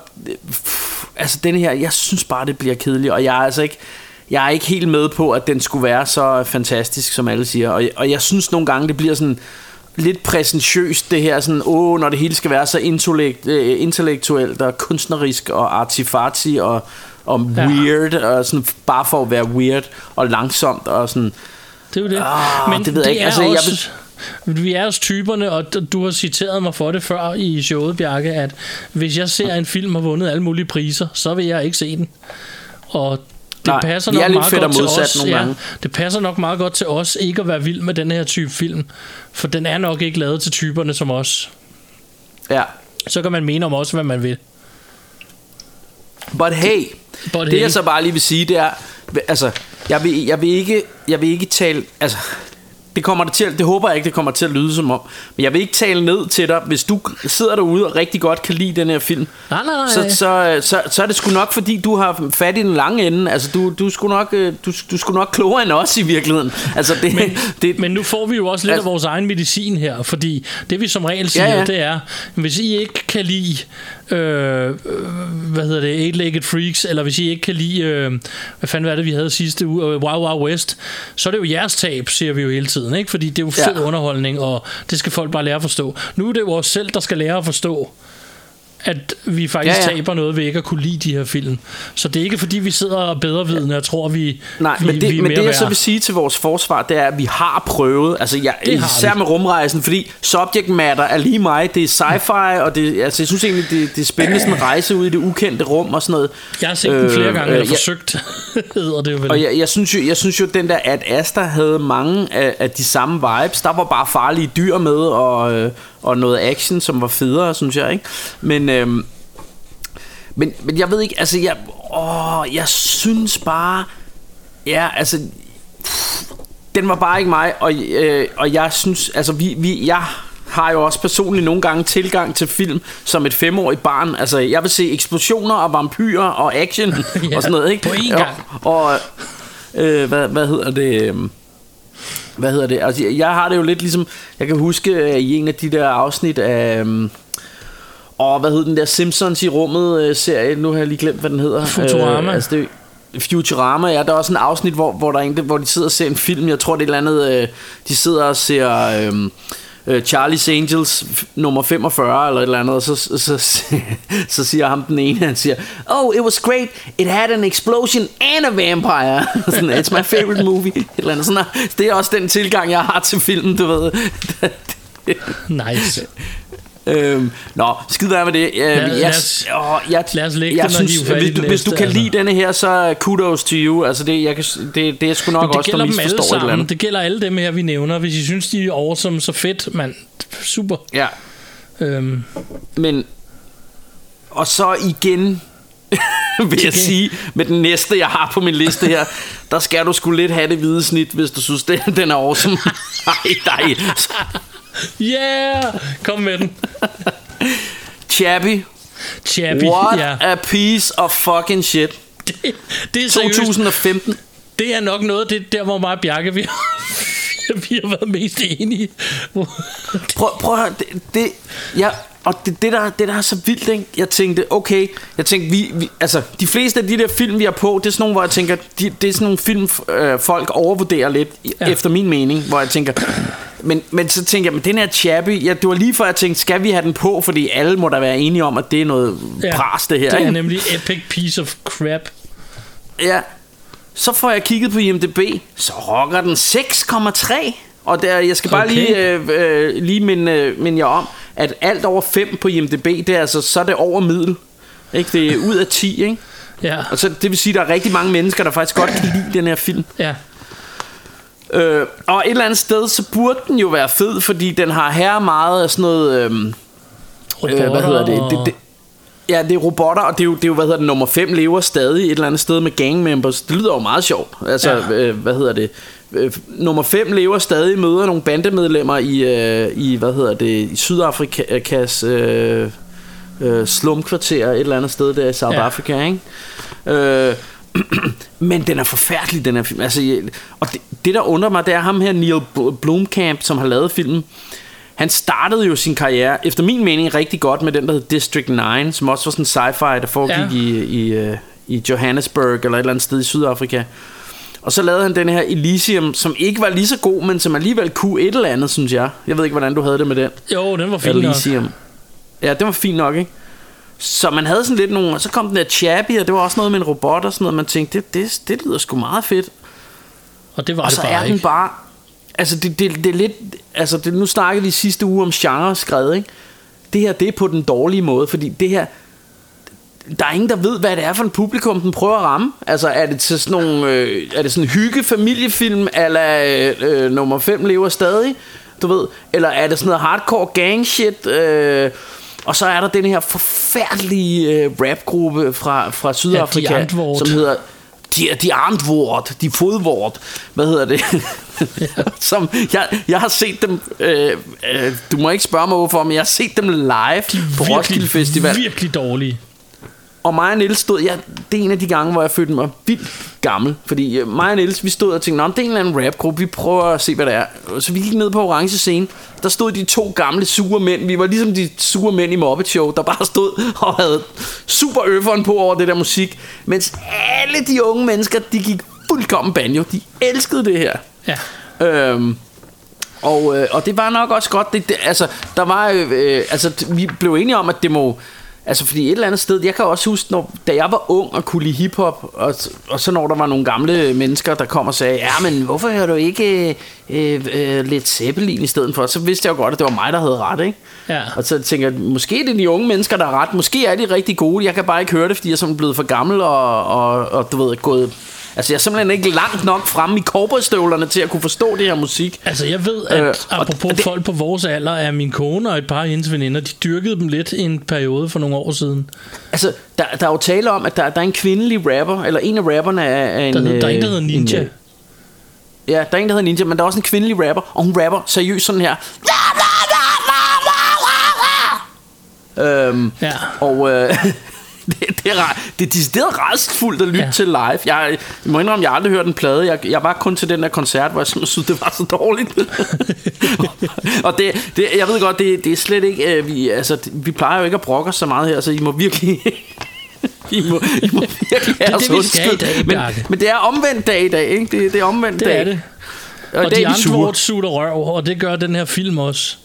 pff, altså den her, jeg synes bare, det bliver kedeligt. Og jeg er altså ikke, jeg er ikke helt med på, at den skulle være så fantastisk, som alle siger. Og, og jeg synes nogle gange, det bliver sådan lidt præsentiøst, det her sådan, åh, når det hele skal være så intellekt, øh, intellektuelt og kunstnerisk og artifarti og, og Ja. weird, og sådan, bare for at være weird og langsomt og sådan, Det er jo det. Ah, det ved jeg ikke. Altså, jeg Vi er også typerne, og du har citeret mig for det før i showet, Bjarke, at hvis jeg ser en film har vundet alle mulige priser, så vil jeg ikke se den. Og det Nej, passer nok meget godt til os. nogle gange. det passer nok meget godt til os ikke at være vild med den her type film, for den er nok ikke lavet til typerne som os. ja. Så kan man mene om os, hvad man vil. But hey, But det hey. jeg så bare lige vil sige, det er, altså, jeg vil, jeg vil ikke, jeg vil ikke tale, altså, det kommer det til, det håber jeg ikke, det kommer til at lyde som om, men jeg vil ikke tale ned til dig, hvis du sidder derude og rigtig godt kan lide den her film, Nej, nej, nej. så, så, så, så er det sgu nok, fordi du har fat i den lange ende, altså, du, du, er sgu nok, øh, du, du er sgu nok klogere end os i virkeligheden, altså, det, Men, det, men nu får vi jo også lidt Altså- af vores egen medicin her, fordi det vi som regel siger, Ja, ja. det er, hvis I ikke kan lide, øh, øh, hvad hedder det, Eight-Legged Freaks, eller hvis I ikke kan lide, øh, hvad fanden var det, vi havde sidste uge, øh, Wow Wow West, så er det jo jeres tab, siger vi jo hele tiden, ikke? fordi det er jo fed Ja. underholdning, og det skal folk bare lære at forstå. Nu er det jo os selv, der skal lære at forstå, at vi faktisk ja, Ja, taber noget ved ikke at kunne lide de her film. Så det er ikke fordi, vi sidder og bedre vidende og tror, vi, Nej, vi, men det, vi er men det jeg så værd. vil sige til vores forsvar, det er, at vi har prøvet, altså jeg, Det især med rumrejsen, fordi subject matter er lige mig, det er sci-fi, og det, altså jeg synes egentlig, det, det er spændende sådan en rejse ud i det ukendte rum og sådan noget. Jeg har set den flere gange, eller ja, forsøgt, hedder det jo vel. Og jeg, jeg, synes jo, jeg synes jo, den der Ad Astra havde mange af, af de samme vibes. Der var bare farlige dyr med, og, øh, og noget action, som var federe, synes jeg, ikke? Men, øhm, men, men jeg ved ikke, altså jeg, åh, jeg synes bare, ja, altså, den var bare ikke mig, og, øh, og jeg synes, altså vi, vi, jeg har jo også personligt nogle gange tilgang til film som et femårigt barn. Altså, jeg vil se eksplosioner og vampyrer og action Ja, og sådan noget, ikke? på én gang. Og, og øh, hvad, hvad hedder det... Øh, hvad hedder det? Altså, jeg- har det jo lidt ligesom... Jeg kan huske øh, i en af de der afsnit af... Og hvad hed den der Simpsons i rummet øh, serie? Nu har jeg lige glemt, hvad den hedder. Futurama. Øh, altså det, Futurama, ja. Der er også en afsnit, hvor, hvor, der er en, hvor de sidder og ser en film. Jeg tror, det er et eller andet... Øh, de sidder og ser... Øh, øh, Charlie's Angels nummer 45 eller et eller andet, og så, så, så, så siger ham den ene, han siger, Oh, it was great, it had an explosion and a vampire. sådan, It's my favorite movie. Et eller andet. Sådan, det er også den tilgang, jeg har til filmen, du ved. Nice. Øhm, nå, skid være med det. Øh, Lad- jeg, lad os- åh, jeg, lad os lægge jeg den hive synes, i hvis, den du, hvis du kan altså. lide denne her, så kudos to you. Altså det, jeg kan, det, det er sgu nok Men det også, der misforstår et eller andet. Det gælder alle dem her, vi nævner. Hvis I synes, de er awesome, så fedt, mand. Super. Ja, Øhm, men... Og så igen vil jeg sige, med den næste, jeg har på min liste her, der skal du sgu lidt have det hvide snit, hvis du synes, det, den er awesome. nej, nej. Yeah! Kom med den. Chappie, Chappie. what Ja. a piece of fucking shit. Det, det er seriøst. 2015. Det er nok noget, det der, hvor mig og Bjarke, vi har, vi har været mest enige. Prøv, prøv at høre, det, det ja, og det, det, der, det der er så vildt, ikke? jeg tænkte, okay, jeg tænkte, vi, vi, altså, de fleste af de der film, vi har på, det er sådan nogle, hvor jeg tænker, de, det er sådan nogle film, øh, folk overvurderer lidt, ja. Efter min mening, hvor jeg tænker, men, men så tænker jeg, men den her Chappie, ja, det var lige før jeg tænkte, skal vi have den på, fordi alle må da være enige om, at det er noget ja. pras, det her, Det er ikke? nemlig epic piece of crap. Ja. Så får jeg kigget på IMDb, så rocker den 6,3. Og der, jeg skal bare Okay. lige, øh, øh, lige minde, øh, minde jer om, at alt over 5 på IMDb, det er altså, så er det over middel. Ikke? Det er ud af 10, ikke? Ja, Og så, det vil sige, at der er rigtig mange mennesker, der faktisk godt kan lide den her film. ja. Øh, og et eller andet sted, så burde den jo være fed, fordi den har her meget af sådan noget... Øh, øh, hvad hedder det? det, det Ja, det er robotter, og det er jo, det er jo hvad hedder det, nummer 5 lever stadig et eller andet sted med gang members. Det lyder jo meget sjovt. Altså, ja. Ja. øh, hvad hedder det? Øh, nummer 5 lever stadig, møder nogle bandemedlemmer i, øh, i hvad hedder det, i Sydafrikas øh, øh, slumkvarter et eller andet sted der i South ja. Africa, ikke? Øh, men den er forfærdelig, den her film. Altså, jeg- og det, det, der undrer mig, det er ham her, Neil Bl- Blomkamp, som har lavet filmen. Han startede jo sin karriere, efter min mening, rigtig godt med den, der hed District 9, som også var sådan en sci-fi, der foregik ja. Ja. i, i, øh, i Johannesburg eller et eller andet sted i Sydafrika. Og så lavede han den her Elysium, som ikke var lige så god, men som alligevel kunne et eller andet, synes jeg. Jeg ved ikke, hvordan du havde det med den. Jo, den var fin nok. Elysium. Ja, det var fint nok, ikke? Så man havde sådan lidt nogle... Og så kom den der Chappie, og det var også noget med en robot og sådan noget. Man tænkte, det, det, det lyder sgu meget fedt. Og det var Og det så bare er den ikke. bare... Altså, det, det, det er lidt... Altså, det, nu snakkede vi sidste uge om genre skred, ikke? Det her, det er på den dårlige måde, fordi det her... Der er ingen, der ved, hvad det er for en publikum, den prøver at ramme. Altså, er det til sådan nogle... Øh, er det sådan en hygge familiefilm, eller øh, øh, nummer 5 lever stadig, du ved? Eller er det sådan noget hardcore gang shit, øh, og så er der den her forfærdelige øh, rapgruppe fra, fra Sydafrika, Antwoord. som hedder de, de Antwoord, de Fodvort, hvad hedder det? Som, jeg, jeg har set dem, øh, øh, du må ikke spørge mig hvorfor, men jeg har set dem live på Roskilde Festival. virkelig dårlige. Og mig og Niels stod, ja, det er en af de gange, hvor jeg følte mig vildt gammel. Fordi øh, mig og Niels, vi stod og tænkte, det er en eller anden rapgruppe, vi prøver at se, hvad det er. Så vi gik ned på orange scene, der stod de to gamle sure mænd. Vi var ligesom de sure mænd i Muppet Show, der bare stod og havde super øfferen på over det der musik. Mens alle de unge mennesker, de gik fuldkommen banjo. De elskede det her. Ja. Øhm, og, øh, og det var nok også godt det, det, Altså der var øh, øh, Altså vi blev enige om at det må Altså fordi et eller andet sted Jeg kan også huske når, Da jeg var ung og kunne lide hiphop og, og så når der var nogle gamle mennesker Der kom og sagde Ja men hvorfor hører du ikke øh, øh, Lidt Zeppelin i stedet for? Så vidste jeg jo godt at det var mig der havde ret ikke? Ja. Og så tænker jeg Måske er det de unge mennesker der har ret. Måske er de rigtig gode. Jeg kan bare ikke høre det Fordi jeg er simpelthen blevet for gammel Og, og, og du ved gået Altså jeg er simpelthen ikke langt nok fremme i cowboystøvlerne Til at kunne forstå det her musik Altså, jeg ved, at Øh, øh, og apropos det- folk på vores alder, er min kone og et par af hendes veninder, de dyrkede dem lidt i en periode for nogle år siden. Altså, der, der er jo tale om, at der, der er en kvindelig rapper, eller en af rapperne er, er en... Der, der er en, der øh, hedder Ninja. En, øh, ja, der er en, der hedder Ninja, men der er også en kvindelig rapper, og hun rapper seriøst sådan her. Øhm, Ja. og øh, det, det, er, det er decideret restfuldt at lytte ja. Til live. Jeg, jeg må indrømme, jeg aldrig hørt en plade. Jeg, jeg var kun til den der koncert, hvor jeg synes, det var så dårligt. og det, det, jeg ved godt, det, det er slet ikke... Øh, vi, altså, vi plejer jo ikke at brokke os så meget her, så I må virkelig... I må, I må virkelig have det, os vi skal i undskyld. dag, men, men det er omvendt dag i dag, ikke? Det, det er omvendt Det dag. er det. Og, Og de er andre ord sutter røv, og det gør den her film også.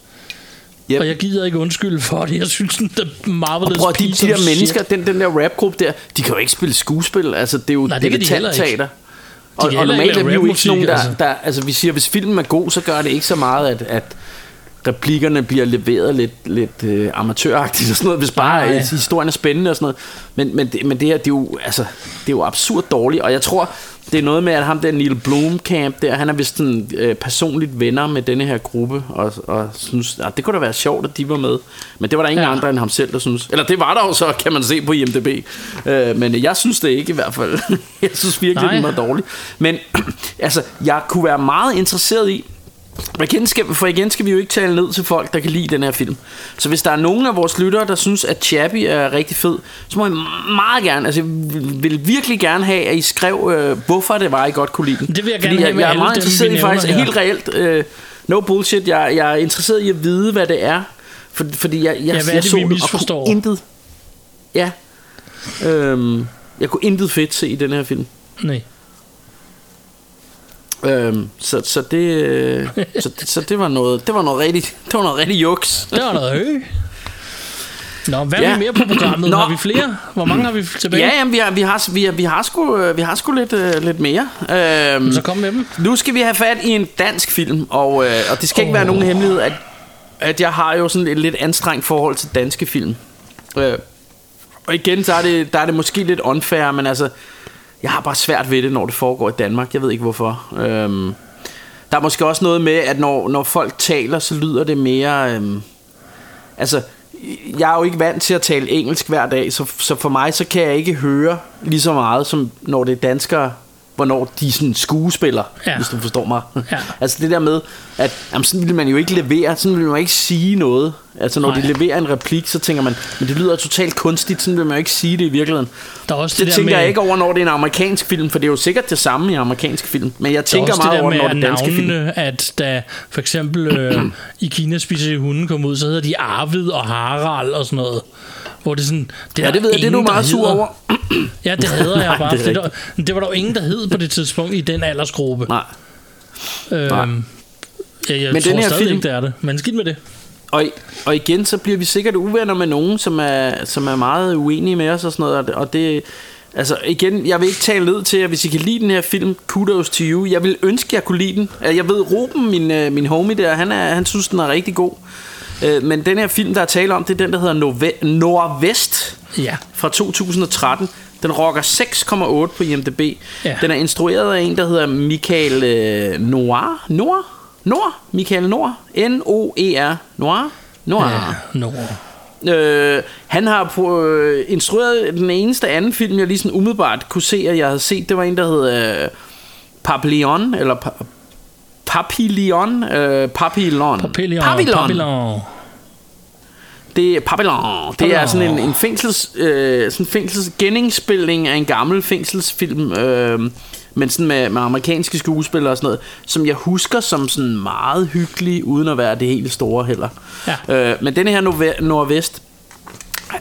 Yep. Og jeg gider ikke undskylde for det. Jeg synes, den der Marvelous Prøv at de, de der mennesker, shit. den, den der rapgruppe der, de kan jo ikke spille skuespil. Altså, det er jo Nej, det kan de teater. Og, og normalt er vi jo ikke nogen, der, rapmusik, der, altså hvis siger, hvis filmen er god, så gør det ikke så meget, at, at replikkerne bliver leveret lidt, lidt øh, amatøragtigt og sådan noget, hvis bare Nej. øh, historien er spændende og sådan noget. Men, men, det, men det her, det er, jo, altså, det er jo absurd dårligt, og jeg tror, det er noget med, at ham der Neil Blomkamp der, han er vist sådan, øh, personligt venner med denne her gruppe, og, og synes, at det kunne da være sjovt, at de var med. Men det var der ingen Ja. ja. andre end ham selv, der synes. Eller det var der jo så, kan man se på IMDb. Øh, men jeg synes det ikke i hvert fald. jeg synes virkelig, Nej. den var dårlig. Men altså, jeg kunne være meget interesseret i, for igen, skal, for igen skal vi jo ikke tale ned til folk, der kan lide den her film. Så hvis der er nogen af vores lyttere, der synes, at Chappie er rigtig fed, så må jeg meget gerne, altså jeg vil virkelig gerne have, at I skrev, øh, hvorfor det var, I godt kunne lide den. Det vil jeg Fordi gerne have jeg, jeg er meget interesseret i faktisk, nævner helt reelt, øh, no bullshit, jeg, jeg er interesseret i at vide, hvad det er. For, fordi jeg, jeg, hvad er jeg det, så den og kunne intet. Ja. Øhm, jeg kunne intet fedt se i den her film. Nej. Øhm, så, så, det, øh, så, så det var noget det var noget rigtig det var noget rigtig juks. Det var noget hø. Nå, hvad er Ja. vi mere på programmet? Nå. Har vi flere? Hvor mange har vi tilbage? Ja, jamen, vi har vi har vi har, vi har sgu øh, vi har sgu lidt øh, lidt mere. Øhm, Så kom med dem. nu skal vi have fat i en dansk film og øh, og det skal ikke Åh. være nogen hemmelighed at at jeg har jo sådan et lidt anstrengt forhold til danske film. Øh, og igen så er det der er det måske lidt unfair, men altså jeg har bare svært ved det når det foregår i Danmark. Jeg ved ikke hvorfor. Øhm, der er måske også noget med at når når folk taler så lyder det mere øhm, altså jeg er jo ikke vant til at tale engelsk hver dag, så, så for mig så kan jeg ikke høre lige så meget, som når det er danskere, hvornår de sådan skuespiller, Ja. hvis du forstår mig. Ja. altså det der med, at jamen, sådan vil man jo ikke levere, sådan vil man jo ikke sige noget. Altså når Nej. de leverer en replik, så tænker man, men det lyder totalt kunstigt, sådan vil man jo ikke sige det i virkeligheden. Der er også Det, det, tænker med, jeg ikke over, når det er en amerikansk film, for det er jo sikkert det samme i amerikansk film. Men jeg er tænker meget det over når det er danske film. at da for eksempel øh, i Kina spiser de hunden kom ud, så hedder de Arvid og Harald og sådan noget. Hvor det sådan, det Ja, det ved jeg, det er du meget sur hedder. over. Ja, det hader jeg Nej, bare. det er der, det var der jo ingen, der hed på det tidspunkt i den aldersgruppe. Nej. Øhm, ja, jeg Men tror den her stadig film- ikke, det er det. Men skidt med det. Og, og igen, så bliver vi sikkert uvenner med nogen, som er, som er meget uenige med os og sådan noget. Og det, altså igen, jeg vil ikke tale ned til jer, hvis I kan lide den her film, kudos to you. Jeg vil ønske, jeg kunne lide den. Altså, Jeg ved, Ruben, min, øh, min homie der, han, er, han synes, den er rigtig god. Øh, Men den her film, der er tale om, det er den, der hedder Nordvest Ja. fra 2013. Den rocker 6,8 på IMDb. Ja. Den er instrueret af en, der hedder Michael øh, Noir. Noir? Noir? Michael Noir? N-O-E-R. Noir? Noir. Ja, no. Øh, han har på, øh, instrueret den eneste anden film, jeg lige sådan umiddelbart kunne se, at jeg havde set. Det var en, der hed øh, Papillon, eller pa- Papillon, øh, Papillon. Papillon. Papillon. Papillon. Det er Papillon. Det er sådan en, en fængsels, øh, sådan fængsels genindspilning af en gammel fængselsfilm, øh, men sådan med, med amerikanske skuespillere og sådan noget, som jeg husker som sådan meget hyggelig, uden at være det helt store heller. Ja. Øh, men denne her Nordve- Nordvest,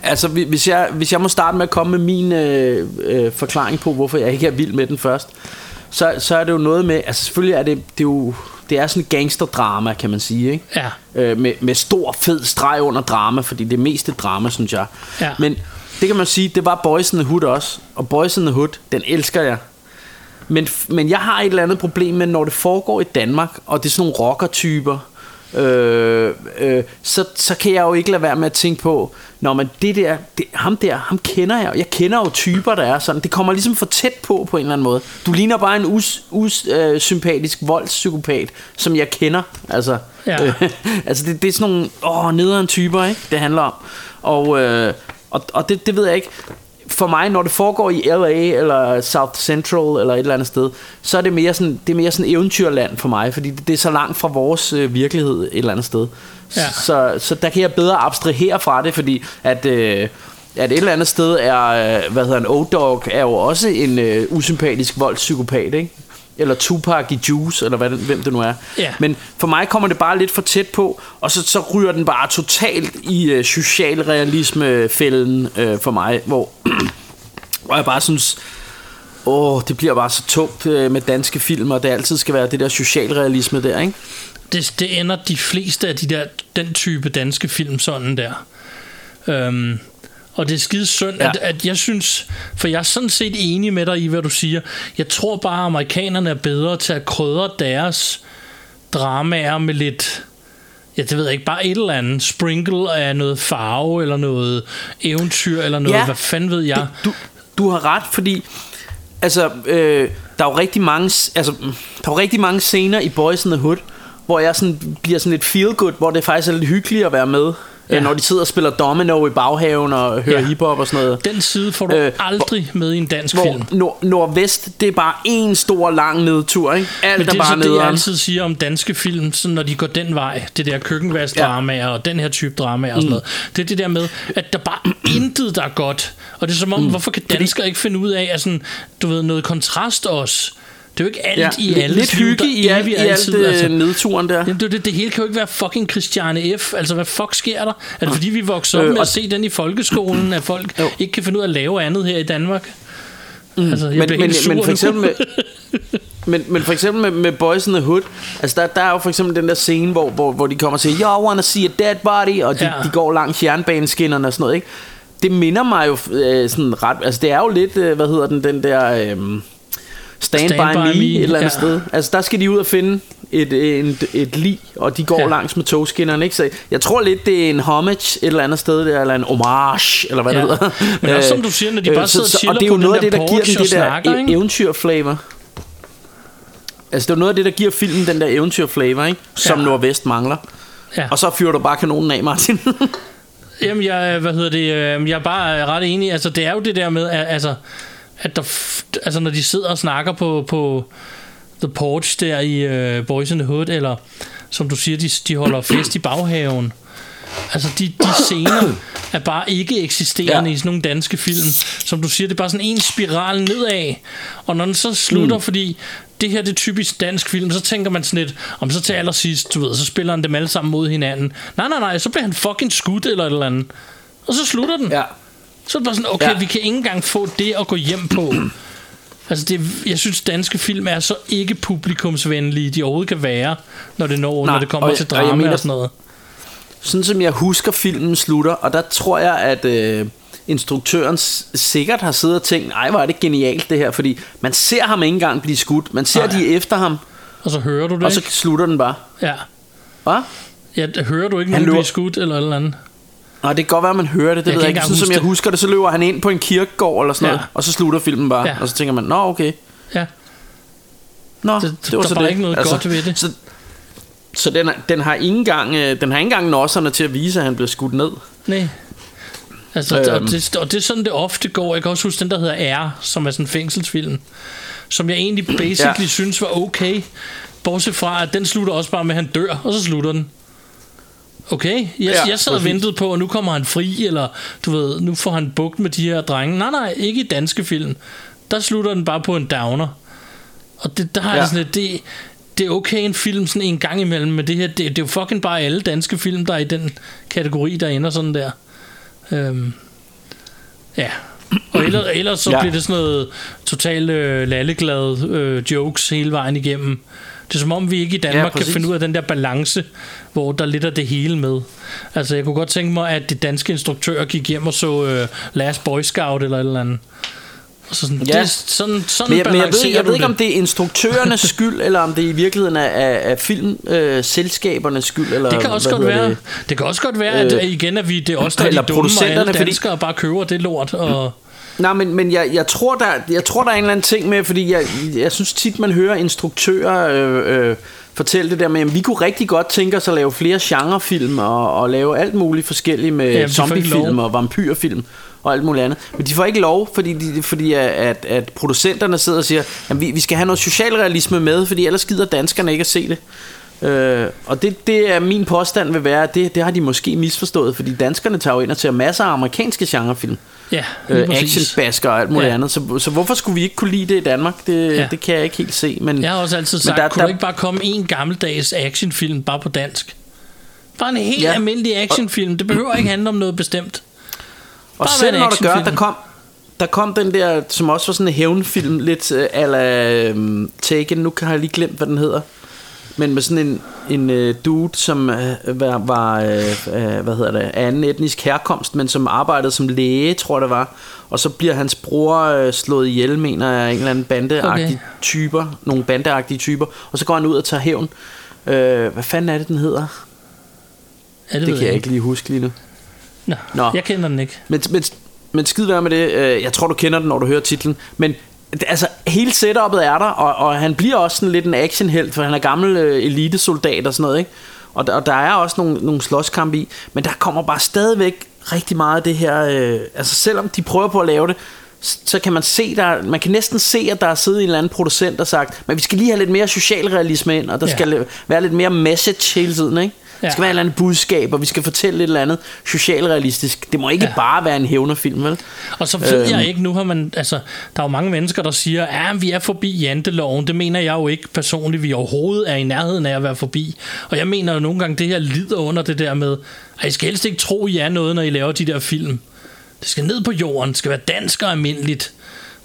altså hvi- hvis jeg, hvis jeg må starte med at komme med min øh, øh, forklaring på, hvorfor jeg ikke er vild med den først, så, så er det jo noget med, altså selvfølgelig er det, det er jo, det er sådan et gangsterdrama, kan man sige, ikke? Ja. øh, med, med stor fed streg under drama, fordi det er mest et drama, synes jeg. Ja. Men det kan man sige, det var Boys in the Hood også. Og Boys in the Hood, den elsker jeg. Men, men jeg har et eller andet problem med, når det foregår i Danmark, og det er sådan nogle rockertyper, øh, øh, så, så kan jeg jo ikke lade være med at tænke på, når man det der, det, ham der, ham kender jeg. Jeg kender jo typer, der er sådan. Det kommer ligesom for tæt på, på en eller anden måde. Du ligner bare en us, us, øh, voldspsykopat, som jeg kender. Altså, Ja. øh, altså det, det er sådan nogle åh, nederen typer, ikke? det handler om. Og, øh, og, og det, det ved jeg ikke. For mig, når det foregår i LA eller South Central eller et eller andet sted, så er det mere sådan, det er mere sådan eventyrland for mig, fordi det, det er så langt fra vores øh, virkelighed et eller andet sted. Ja. Så, så der kan jeg bedre abstrahere fra det, fordi at, øh, at et eller andet sted er, øh, hvad hedder en O-Dog, er jo også en øh, usympatisk voldspsykopat, ikke? Eller Tupac i Juice, eller hvad, det- hvem det nu er. Ja. Men for mig kommer det bare lidt for tæt på, og så, så ryger den bare totalt i øh, socialrealisme-fælden øh, for mig, hvor, hvor jeg bare synes, åh, det bliver bare så tungt øh, med danske film, og det altid skal være det der socialrealisme der, ikke? det, det ender de fleste af de der, den type danske film sådan der. Øhm, og det er skide synd, ja. At, at jeg synes, for jeg er sådan set enig med dig i, hvad du siger. Jeg tror bare, at amerikanerne er bedre til at krydre deres dramaer med lidt, ja, det ved jeg ikke, bare et eller andet sprinkle af noget farve, eller noget eventyr, eller noget, Ja. hvad fanden ved jeg. Du, du har ret, fordi altså, øh, der er jo rigtig mange, altså, der er jo rigtig mange scener i Boys in the Hood, hvor jeg sådan, bliver sådan lidt feel good, hvor det faktisk er lidt hyggeligt at være med. Ja. Ja. Når de sidder og spiller domino i baghaven og hører Ja. ja. hiphop og sådan noget. Den side får du Øh, øh, aldrig med i en dansk film. Hvor nord, nordvest, det er bare en stor lang nedtur, ikke? Alt Men det er bare så det, jeg altid siger om danske film, så når de går den vej, det der køkkenvaskdramaer og den her type dramaer og sådan noget, det er det der med, at der bare intet, der er godt. Og det er som om, hvorfor kan danskere ikke finde ud af, at sådan, du ved, noget kontrast også. Det er jo ikke alt Ja, i alles lidt hygge i, alt, i alt øh, altså. nedturen der. Jamen, det, det, det hele kan jo ikke være fucking Christiane F. Altså, hvad fuck sker der? Er det fordi, vi vokser op Øh, med og- at se den i folkeskolen, at folk Jo. ikke kan finde ud af at lave andet her i Danmark? Mm. Altså, jeg men, bliver men, helt sur men for eksempel med, men, men for eksempel med, med Boys in the Hood Altså der, der er jo for eksempel den der scene Hvor, hvor, hvor de kommer og siger Yo, I wanna see a dead body Og de, ja. de går langs jernbaneskinnerne og sådan noget ikke? Det minder mig jo øh, sådan ret Altså det er jo lidt øh, Hvad hedder den, den der øh, Stand, Stand by, by me, Me, Et eller andet ja. sted Altså der skal de ud og finde et, et, et lig Og de går Ja. langs med togskinnerne ikke? Så jeg tror lidt det er en homage Et eller andet sted der Eller en homage Eller hvad Ja. det hedder Men også som Øh, du siger, når de øh, bare så- sidder og så- chiller Og det er jo noget af det der giver den og det der e- eventyrflavor Altså det er noget af det der giver filmen den der eventyrflavor ikke? Som Ja. Nordvest mangler Ja. Og så fyrer du bare kanonen af Martin Jamen, jeg, hvad hedder det, øh, jeg er bare ret enig. Altså, det er jo det der med, altså, at der, altså, når de sidder og snakker på, på The Porch der i uh, Boys in the Hood, eller som du siger, de, de holder fest i baghaven. Altså, de, de scener er bare ikke eksisterende. Ja. i sådan nogle danske film. Som du siger, det er bare sådan en spiral nedad. Og når den så slutter, mm. fordi det her det er typisk dansk film, så tænker man sådan lidt, om så til allersidst, du ved, så spiller han dem alle sammen mod hinanden. Nej, nej, nej, så bliver han fucking skudt eller et eller andet. Og så slutter den. Ja Så det bare sådan, okay, ja. Vi kan ikke engang få det at gå hjem på. Altså, det, jeg synes, danske film er så ikke publikumsvenlige, de overhovedet kan være, når det, når, Nej, når det kommer og- til og jeg drama og, mener- sådan noget. Sådan som jeg husker filmen slutter Og der tror jeg at øh, Instruktøren sikkert har siddet og tænkt Nej hvor er det genialt det her Fordi man ser ham ikke engang blive skudt Man ser Nej. de er efter ham Og så hører du det, Og så ikke? slutter den bare Ja. Hvad? ja, hører du ikke Han nogen blive løber- skudt eller eller andet? Nej, det kan godt være, at man hører det. Det Jeg ved jeg ikke Sådan som jeg det. husker det, så løber han ind på en kirkegård eller sådan Ja. noget. Og så slutter filmen bare. Ja. Og så tænker man, nå okay. Ja. Nå, Det- det, var der så bare det. ikke noget godt ved det. Så, så den, den, har ikke engang, øh, den har ikke engang nosserne til at vise, at han bliver skudt ned. Nej. Altså, øhm. og, det, og det er sådan, det ofte går. Jeg kan også huske den, der hedder R, som er sådan en fængselsfilm, som jeg egentlig basically. Ja. synes var okay. Bortset fra, at den slutter også bare med, at han dør, og så slutter den. Okay, jeg, ja, jeg sad og ventede på, at nu kommer han fri, eller du ved, nu får han bugt med de her drenge. Nej, nej, ikke i danske film. Der slutter den bare på en downer. Og det, der har ja. jeg sådan lidt, det, det er okay en film sådan en gang imellem, men det her, det, det er jo fucking bare alle danske film, der er i den kategori, der ender sådan der. Øhm, ja. Og ellers, ellers så. Ja. bliver det sådan noget totalt øh, lalleglad øh, jokes hele vejen igennem. Det er som om, vi ikke i Danmark ja, kan finde ud af den der balance, hvor der lidt af det hele med. Altså, jeg kunne godt tænke mig, at de danske instruktører gik hjem og så øh, Last Boy Scout eller et eller andet. Så sådan, ja. Det, sådan, sådan Men jeg, men jeg ved, jeg ved ikke, det. om det er instruktørernes skyld, eller om det i virkeligheden er, er, er filmselskabernes skyld. Eller, Det kan også godt være. det? Det? kan også godt være, at Øh, øh, igen, at vi det er også der er de dumme, og alle producenterne, fordi- danskere bare køber det lort. Og, Nej, men, men jeg, jeg, tror, der, jeg tror, der er en eller anden ting med, fordi jeg, jeg synes tit, man hører instruktører øh, øh, fortælle det der med, at vi kunne rigtig godt tænke os at lave flere genrefilm og, og lave alt muligt forskelligt med ja, zombiefilm og vampyrfilm og alt muligt andet. Men de får ikke lov, fordi, de, fordi at, at, at producenterne sidder og siger, at vi, vi skal have noget socialrealisme med, fordi ellers gider danskerne ikke at se det. Øh, og det, det er min påstand vil være, at det, det har de måske misforstået, fordi danskerne tager jo ind og ser masser af amerikanske genrefilm ja, øh, actionbasker og alt muligt Ja. andet. Så, så hvorfor skulle vi ikke kunne lide det i Danmark? Det, Ja. det kan jeg ikke helt se. Men, Jeg har også altid sagt, der- kunne der- der ikke bare komme en gammeldags actionfilm bare på dansk? Bare en helt ja. Almindelig actionfilm. Det behøver ikke handle om noget bestemt. og bare selv være en når der gør, der kom, der kom den der, som også var sådan en hævnfilm, lidt ala um, Taken, nu har jeg lige glemt, hvad den hedder. Men med sådan en, en øh, dude, som øh, var, var øh, øh, hvad hedder det, anden etnisk herkomst, men som arbejdede som læge, tror jeg det var. Og så bliver hans bror øh, slået ihjel, mener jeg, af en eller anden bandeagtig Okay. typer, nogle bandeagtige typer. Og så går han ud og tager hævn. Øh, hvad fanden er det, den hedder? Ja, Det ved kan jeg ikke lige huske lige nu. Nå, Nå. jeg kender den ikke. Men, men, men skid være med det. Øh, Jeg tror, du kender den, når du hører titlen. Men det- altså, hele setupet er der, og, og han bliver også sådan lidt en actionhelt, for han er gammel øh, elitesoldat og sådan noget, ikke? Og der, og der er også nogle, nogle slåskampe i, men der kommer bare stadigvæk rigtig meget af det her, øh, altså selvom de prøver på at lave det, så kan man se, der, man kan næsten se, at der er siddet en eller anden producent og sagt, men vi skal lige have lidt mere socialrealisme ind, og der ja. skal være lidt mere message hele tiden, ikke? Der skal Ja. være et eller andet budskab, og vi skal fortælle lidt eller andet socialrealistisk. Det må ikke Ja. ja. bare være en hævnerfilm, vel? Og så ved Øhm. jeg ikke, nu har man, altså, der er jo mange mennesker, der siger, at vi er forbi janteloven. Det mener jeg jo ikke personligt, vi overhovedet er i nærheden af at være forbi. Og jeg mener jo nogle gange, det her lider under det der med, at I skal helst ikke tro, I er noget, når I laver de der film. Det skal ned på jorden, det skal være dansk og almindeligt.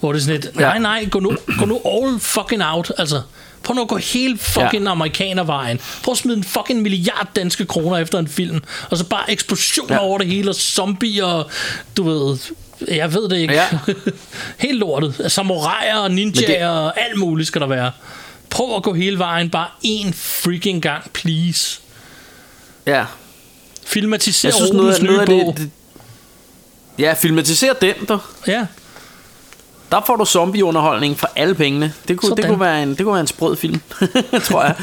Hvor det er sådan lidt, nej, Ja. nej, gå nu, gå nu all fucking out. Altså, prøv nu at gå helt fucking ja. amerikanervejen. Prøv at smide en fucking milliard danske kroner efter en film. Og så bare eksplosioner ja. Over det hele, og zombier, og du ved... Jeg ved det ikke. Ja. helt lortet. Samuraier og ninjaer og alt muligt skal der være. Prøv at gå hele vejen, bare én freaking gang, please. Ja. Filmatisere Jeg synes, noget, af- noget af det, det... Ja, filmatiser den, der. Ja, Der får du zombieunderholdning for alle pengene. Det kunne, det kunne, være, en, det kunne være en sprød film, tror jeg.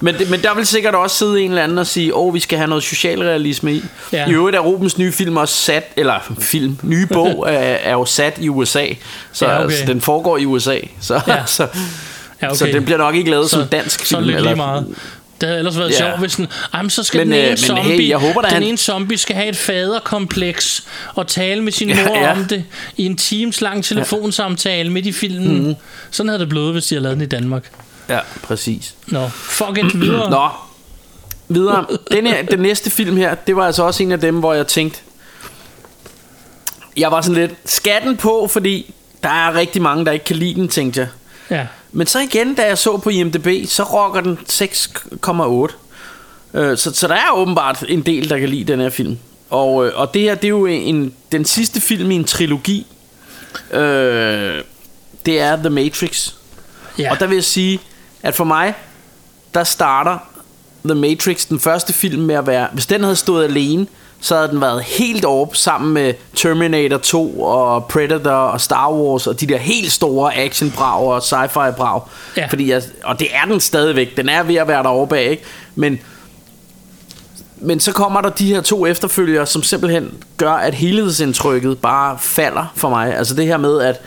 Men, det, men der vil sikkert også sidde en eller anden og sige, åh, oh, vi skal have noget socialrealisme i. Ja. I øvrigt er Rubens nye film også sat, eller film, nye bog er, er jo sat i USA. Så, Ja, okay. okay. så den foregår i USA. Så, Ja. så, ja okay. så den bliver nok ikke lavet som dansk så film. lidt eller, lige meget. Det havde ellers været Ja. sjovt, hvis den, Jamen, så skal Men, den øh, ene men zombie, hey, jeg håber den han- ene zombie skal have et faderkompleks og tale med sin Ja, mor ja. om det i en times lang telefonsamtale midt i filmen. Mm. Sådan havde det blevet, hvis de havde lavet den i Danmark. Ja, præcis. Nå, fuck it, videre. Nå, videre. Den, her, den næste film her, det var altså også en af dem, hvor jeg tænkte, jeg var sådan lidt skatten på, fordi der er rigtig mange, der ikke kan lide den, tænkte jeg. Ja. Men så igen, da jeg så på IMDb, så rocker den 6,8. Øh, Så, så der er åbenbart en del, der kan lide den her film. Og, øh, og det her, det er jo en, den sidste film i en trilogi. Øh, det er The Matrix. ja. Og der vil jeg sige, at for mig, der starter The Matrix, den første film, med at være... Hvis den havde stået alene, så havde den været helt op sammen med Terminator 2 og Predator og Star Wars og de der helt store actionbrag og sci-fi brag. Ja. Fordi jeg, og det er den stadigvæk. Den er ved at være derovre bag, ikke? Men, men så kommer der de her to efterfølgere, som simpelthen gør, at helhedsindtrykket bare falder for mig. Altså det her med, at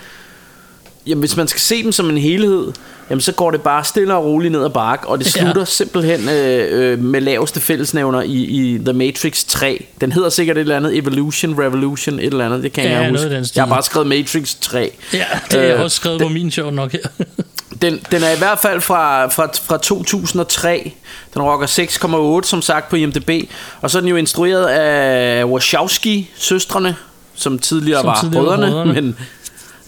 jamen, hvis man skal se dem som en helhed, jamen, så går det bare stille og roligt ned ad bakke, og det slutter ja. simpelthen øh, øh, med laveste fællesnævner i, i The Matrix 3. Den hedder sikkert et eller andet Evolution, Revolution, et eller andet, det kan Ja, jeg huske. den. Jeg har bare skrevet Matrix 3. ja, det jeg Øh, også skrevet på min sjov nok her. Den, den er i hvert fald fra, fra, fra 2003. Den rocker 6,8 som sagt på IMDb. Og så er den jo instrueret af Wachowski-søstrene, som tidligere Som var tidligere var brødrene. brødrene. Men,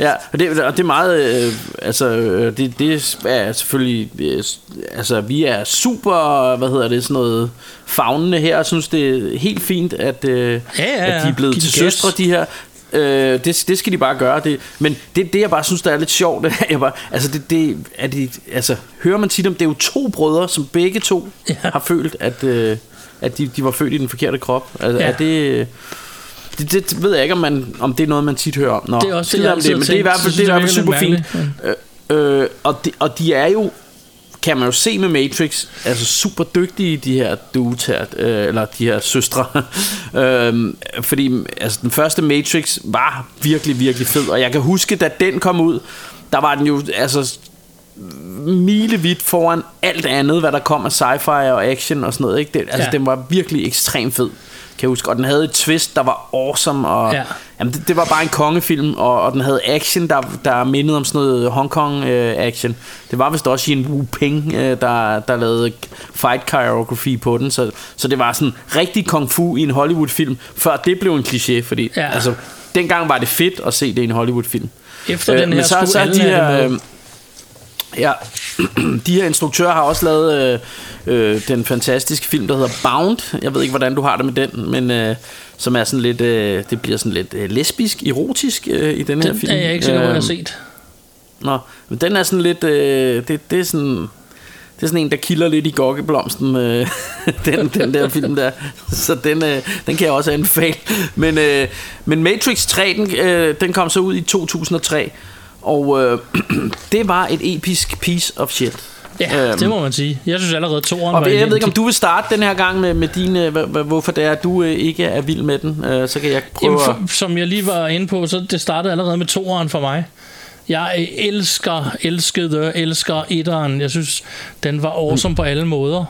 ja, og det, og det er meget... Øh, altså, øh, det, det er selvfølgelig... Øh, altså, vi er super... Hvad hedder det? Sådan noget fagnende her. Jeg synes, det er helt fint, at, øh, Ja, ja, at de ja. er blevet Giv til gas. søstre, de her. Øh, det, det skal de bare gøre. Det, men det, det, jeg bare synes, der er lidt sjovt, det er, jeg bare, altså, det, det, er de, altså, hører man tit om, det er jo to brødre, som begge to Ja. ja. har følt, at, øh, at de, de var født i den forkerte krop. Altså, Ja. ja. er det, det, det, ved jeg ikke, om, man, om det er noget, man tit hører om. Nå, Det er også det, jeg om det, men det er i hvert fald, det er i hvert fald super fint. Øh, øh, og, de, og de er jo kan man jo se med Matrix, altså super dygtige de her her, øh, eller de her søstre. øhm, fordi altså, den første Matrix var virkelig, virkelig fed, og jeg kan huske, da den kom ud, der var den jo altså milevidt foran alt andet, hvad der kom af sci-fi og action og sådan noget. Ikke? Det, altså, Ja. ja. den var virkelig ekstremt fed, kan jeg huske. Og den havde et twist, der var awesome, og Ja. ja. jamen, det, det var bare en kongefilm, og, og den havde action, der, der mindede om sådan noget Hong Kong øh, action. Det var vist også Yin Wu Ping, øh, der, der lavede fight choreography på den, så, så det var sådan rigtig kung fu i en Hollywood-film, før det blev en kliché, fordi Ja. altså, dengang var det fedt at se det i en Hollywood-film. Efter Øh, den her men så- så alle de her, øh, Ja, de her instruktører har også lavet øh, øh, den fantastiske film, der hedder Bound. Jeg ved ikke, hvordan du har det med den, men øh, som er sådan lidt, øh, det bliver sådan lidt øh, lesbisk, erotisk øh, i den her Den film. er jeg ikke sikker at jeg har Øhm, set. Nå, men den er sådan lidt, øh, det, det er sådan... Det er sådan en, der kilder lidt i gokkeblomsten, øh, den, den der film der. Så den, øh, den kan jeg også anbefale. Men, øh, men Matrix 3, den, øh, den kom så ud i 2003. Og øh, det var et episk piece of shit. Ja, Øhm, det må man sige. Jeg synes allerede, toeren Og var jeg ved ikke, om du vil starte den her gang med, med din, øh, hvorfor det er, at du øh, ikke er vild med den. Øh, så kan jeg prøve Jamen, at... for, som jeg lige var inde på, så det startede allerede med toeren for mig. Jeg elsker, elskede, elsker etteren. Jeg synes, den var awesome på alle måder.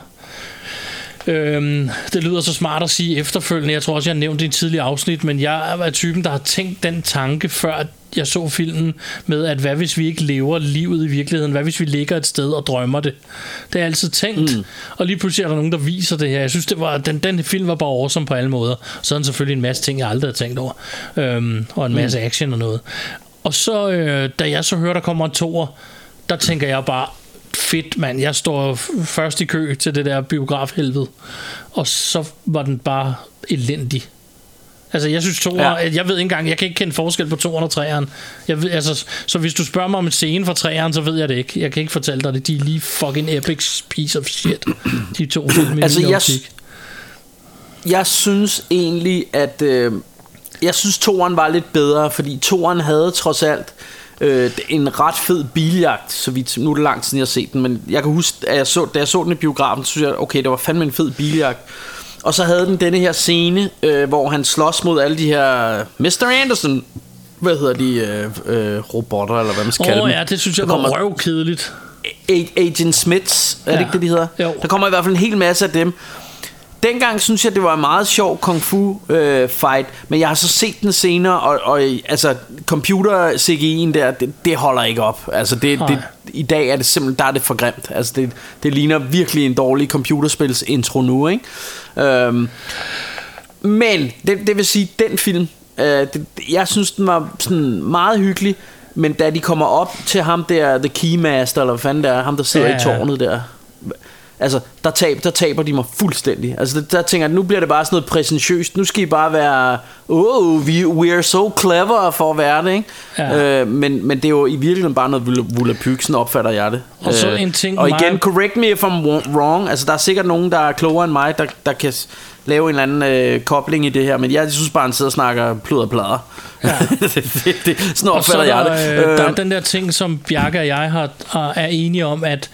Øhm, det lyder så smart at sige efterfølgende. Jeg tror også, jeg har nævnt det i en tidligere afsnit, men jeg er typen, der har tænkt den tanke, før jeg så filmen med, at hvad hvis vi ikke lever livet i virkeligheden? Hvad hvis vi ligger et sted og drømmer det? Det har jeg altid tænkt. Mm. Og lige pludselig er der nogen, der viser det her. Jeg synes, det var, den, den film var bare awesome på alle måder. Så er selvfølgelig en masse ting, jeg aldrig har tænkt over. Øhm, og en masse mm. action og noget. Og så, øh, da jeg så hører, der kommer en toer, der tænker jeg bare, fedt mand, jeg står først i kø til det der biografhelvede. Og så var den bare elendig. Altså, jeg synes toer, Ja. jeg ved ikke engang, jeg kan ikke kende forskel på toeren og treeren. Jeg ved, altså, så hvis du spørger mig om en scene fra treeren, så ved jeg det ikke. Jeg kan ikke fortælle dig det. De er lige fucking epic piece of shit. De to film Altså, jeg, optik. jeg synes egentlig, at... Øh, jeg synes, toeren var lidt bedre, fordi toeren havde trods alt øh, en ret fed biljagt, så vidt, nu er det lang tid, siden, jeg har set den, men jeg kan huske, at jeg så, da jeg så den i biografen, så synes jeg, okay, det var fandme en fed biljagt. Og så havde den denne her scene, øh, hvor han slås mod alle de her Mr. Anderson, hvad hedder de, øh, øh, robotter, eller hvad man skal Åh kalde oh, dem. ja, det synes jeg Der var røvkedeligt. Agent Smiths, er det Ja. ikke det, de hedder? Jo. Der kommer i hvert fald en hel masse af dem. Dengang synes jeg, det var en meget sjov kung fu øh, fight, men jeg har så set den senere, og, og altså, computer CGI'en der, det, det holder ikke op. Altså, det, Nej. det, i dag er det simpelthen, der er det for grimt. Altså, det, det ligner virkelig en dårlig computerspils intro nu, ikke? Øhm, men, det, det vil sige, den film, øh, det, jeg synes, den var sådan meget hyggelig, men da de kommer op til ham der, The Keymaster, eller hvad fanden det er, ham der sidder Ja, i ja. tårnet der, altså, der, tab, der taber de mig fuldstændig. Altså, der, der tænker jeg, nu bliver det bare sådan noget præsentiøst. Nu skal I bare være, oh, we, we are so clever for at være det, ikke? Ja. Øh, men, men det er jo i virkeligheden bare noget volapyk, sådan opfatter jeg det. Og så Øh, en ting Og igen, correct me if I'm wrong. Altså, der er sikkert nogen, der er klogere end mig, der, der kan lave en eller anden øh, kobling i det her. Men jeg synes bare, han sidder og snakker plud og plader. Ja. det, det, det, sådan så opfatter er jeg det. øh, der er Øh, den der ting, som Bjarke og jeg har, er enige om, at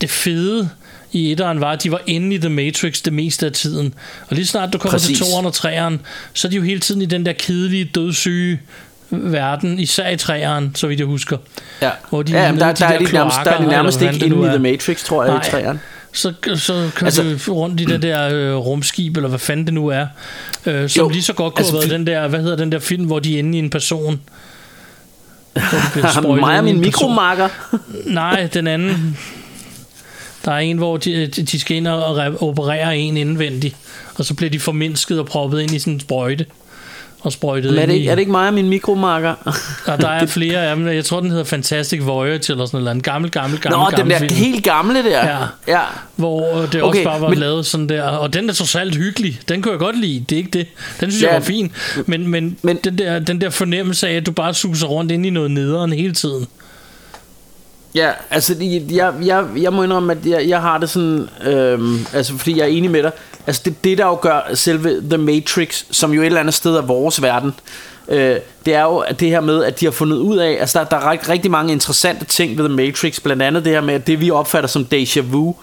det fede i etteren var, at de var inde i The Matrix det meste af tiden. Og lige snart du kommer Præcis. til toeren og treeren, så er de jo hele tiden i den der kedelige, dødssyge verden, især i treeren, så vidt jeg husker. ja. hvor de ja, er men nede der, i de der, er der de nærmest, der er de nærmest ikke inde i er. The Matrix, tror jeg, i Nej. træerne. Så, så kører Altså- vi rundt i det der øh, rumskib, eller hvad fanden det nu er, øh, som Jo, lige så godt kunne altså, have været den der, hvad hedder den der film, hvor de er inde i en person. Hvor de mig og i min mikromarker. Nej, den anden. Der er en, hvor de, de skal ind og re- operere en indvendigt, og så bliver de formindsket og proppet ind i sådan en sprøjte. Og sprøjtet Men er ind det, i... ikke, er det ikke mig og min mikromarker? Og der er flere af dem. Jeg tror, den hedder Fantastic Voyage, eller sådan noget. En gammel, gammel, gammel, Nå, den gammel der film. helt gamle der. Ja. ja. Hvor øh, det Okay, også bare var men- lavet sådan der. Og den er alt hyggelig. Den kunne jeg godt lide. Det er ikke det. Den synes ja, jeg var fin. Men, men, men- men den, der, den der fornemmelse af, at du bare suser rundt ind i noget nederen hele tiden. Ja, altså jeg, jeg, jeg må indrømme, at jeg, jeg har det sådan, øhm, altså fordi jeg er enig med dig, altså det, det der jo gør selve The Matrix, som jo et eller andet sted er vores verden, øh, det er jo at det her med, at de har fundet ud af, altså der, der er rigtig, mange interessante ting ved The Matrix, blandt andet det her med, at det vi opfatter som déjà vu,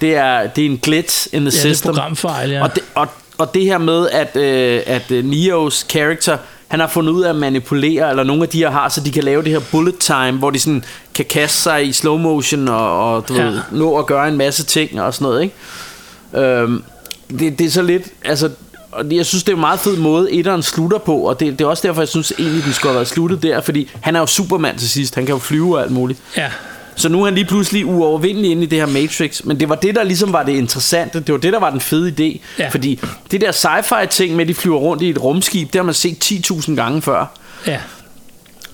det er, det er en glitch in the Ja, det er system. programfejl, ja. Og det, og, og det her med, at, øh, at øh, Neos character, han har fundet ud af at manipulere, eller nogle af de her har, så de kan lave det her bullet time, hvor de sådan kan kaste sig i slow motion, og, og du Ja. ved, nå at gøre en masse ting og sådan noget, ikke? Øhm, det, det er så lidt, altså, og jeg synes, det er en meget fed måde, etteren slutter på, og det, det er også derfor, jeg synes egentlig, den skulle have været sluttet der, fordi han er jo Superman til sidst, han kan jo flyve og alt muligt. Ja. Så nu er han lige pludselig uovervindelig inde i det her Matrix. Men det var det, der ligesom var det interessante. Det var det, der var den fede idé. Ja. Fordi det der sci-fi ting med, at de flyver rundt i et rumskib, det har man set 10.000 gange før. Ja.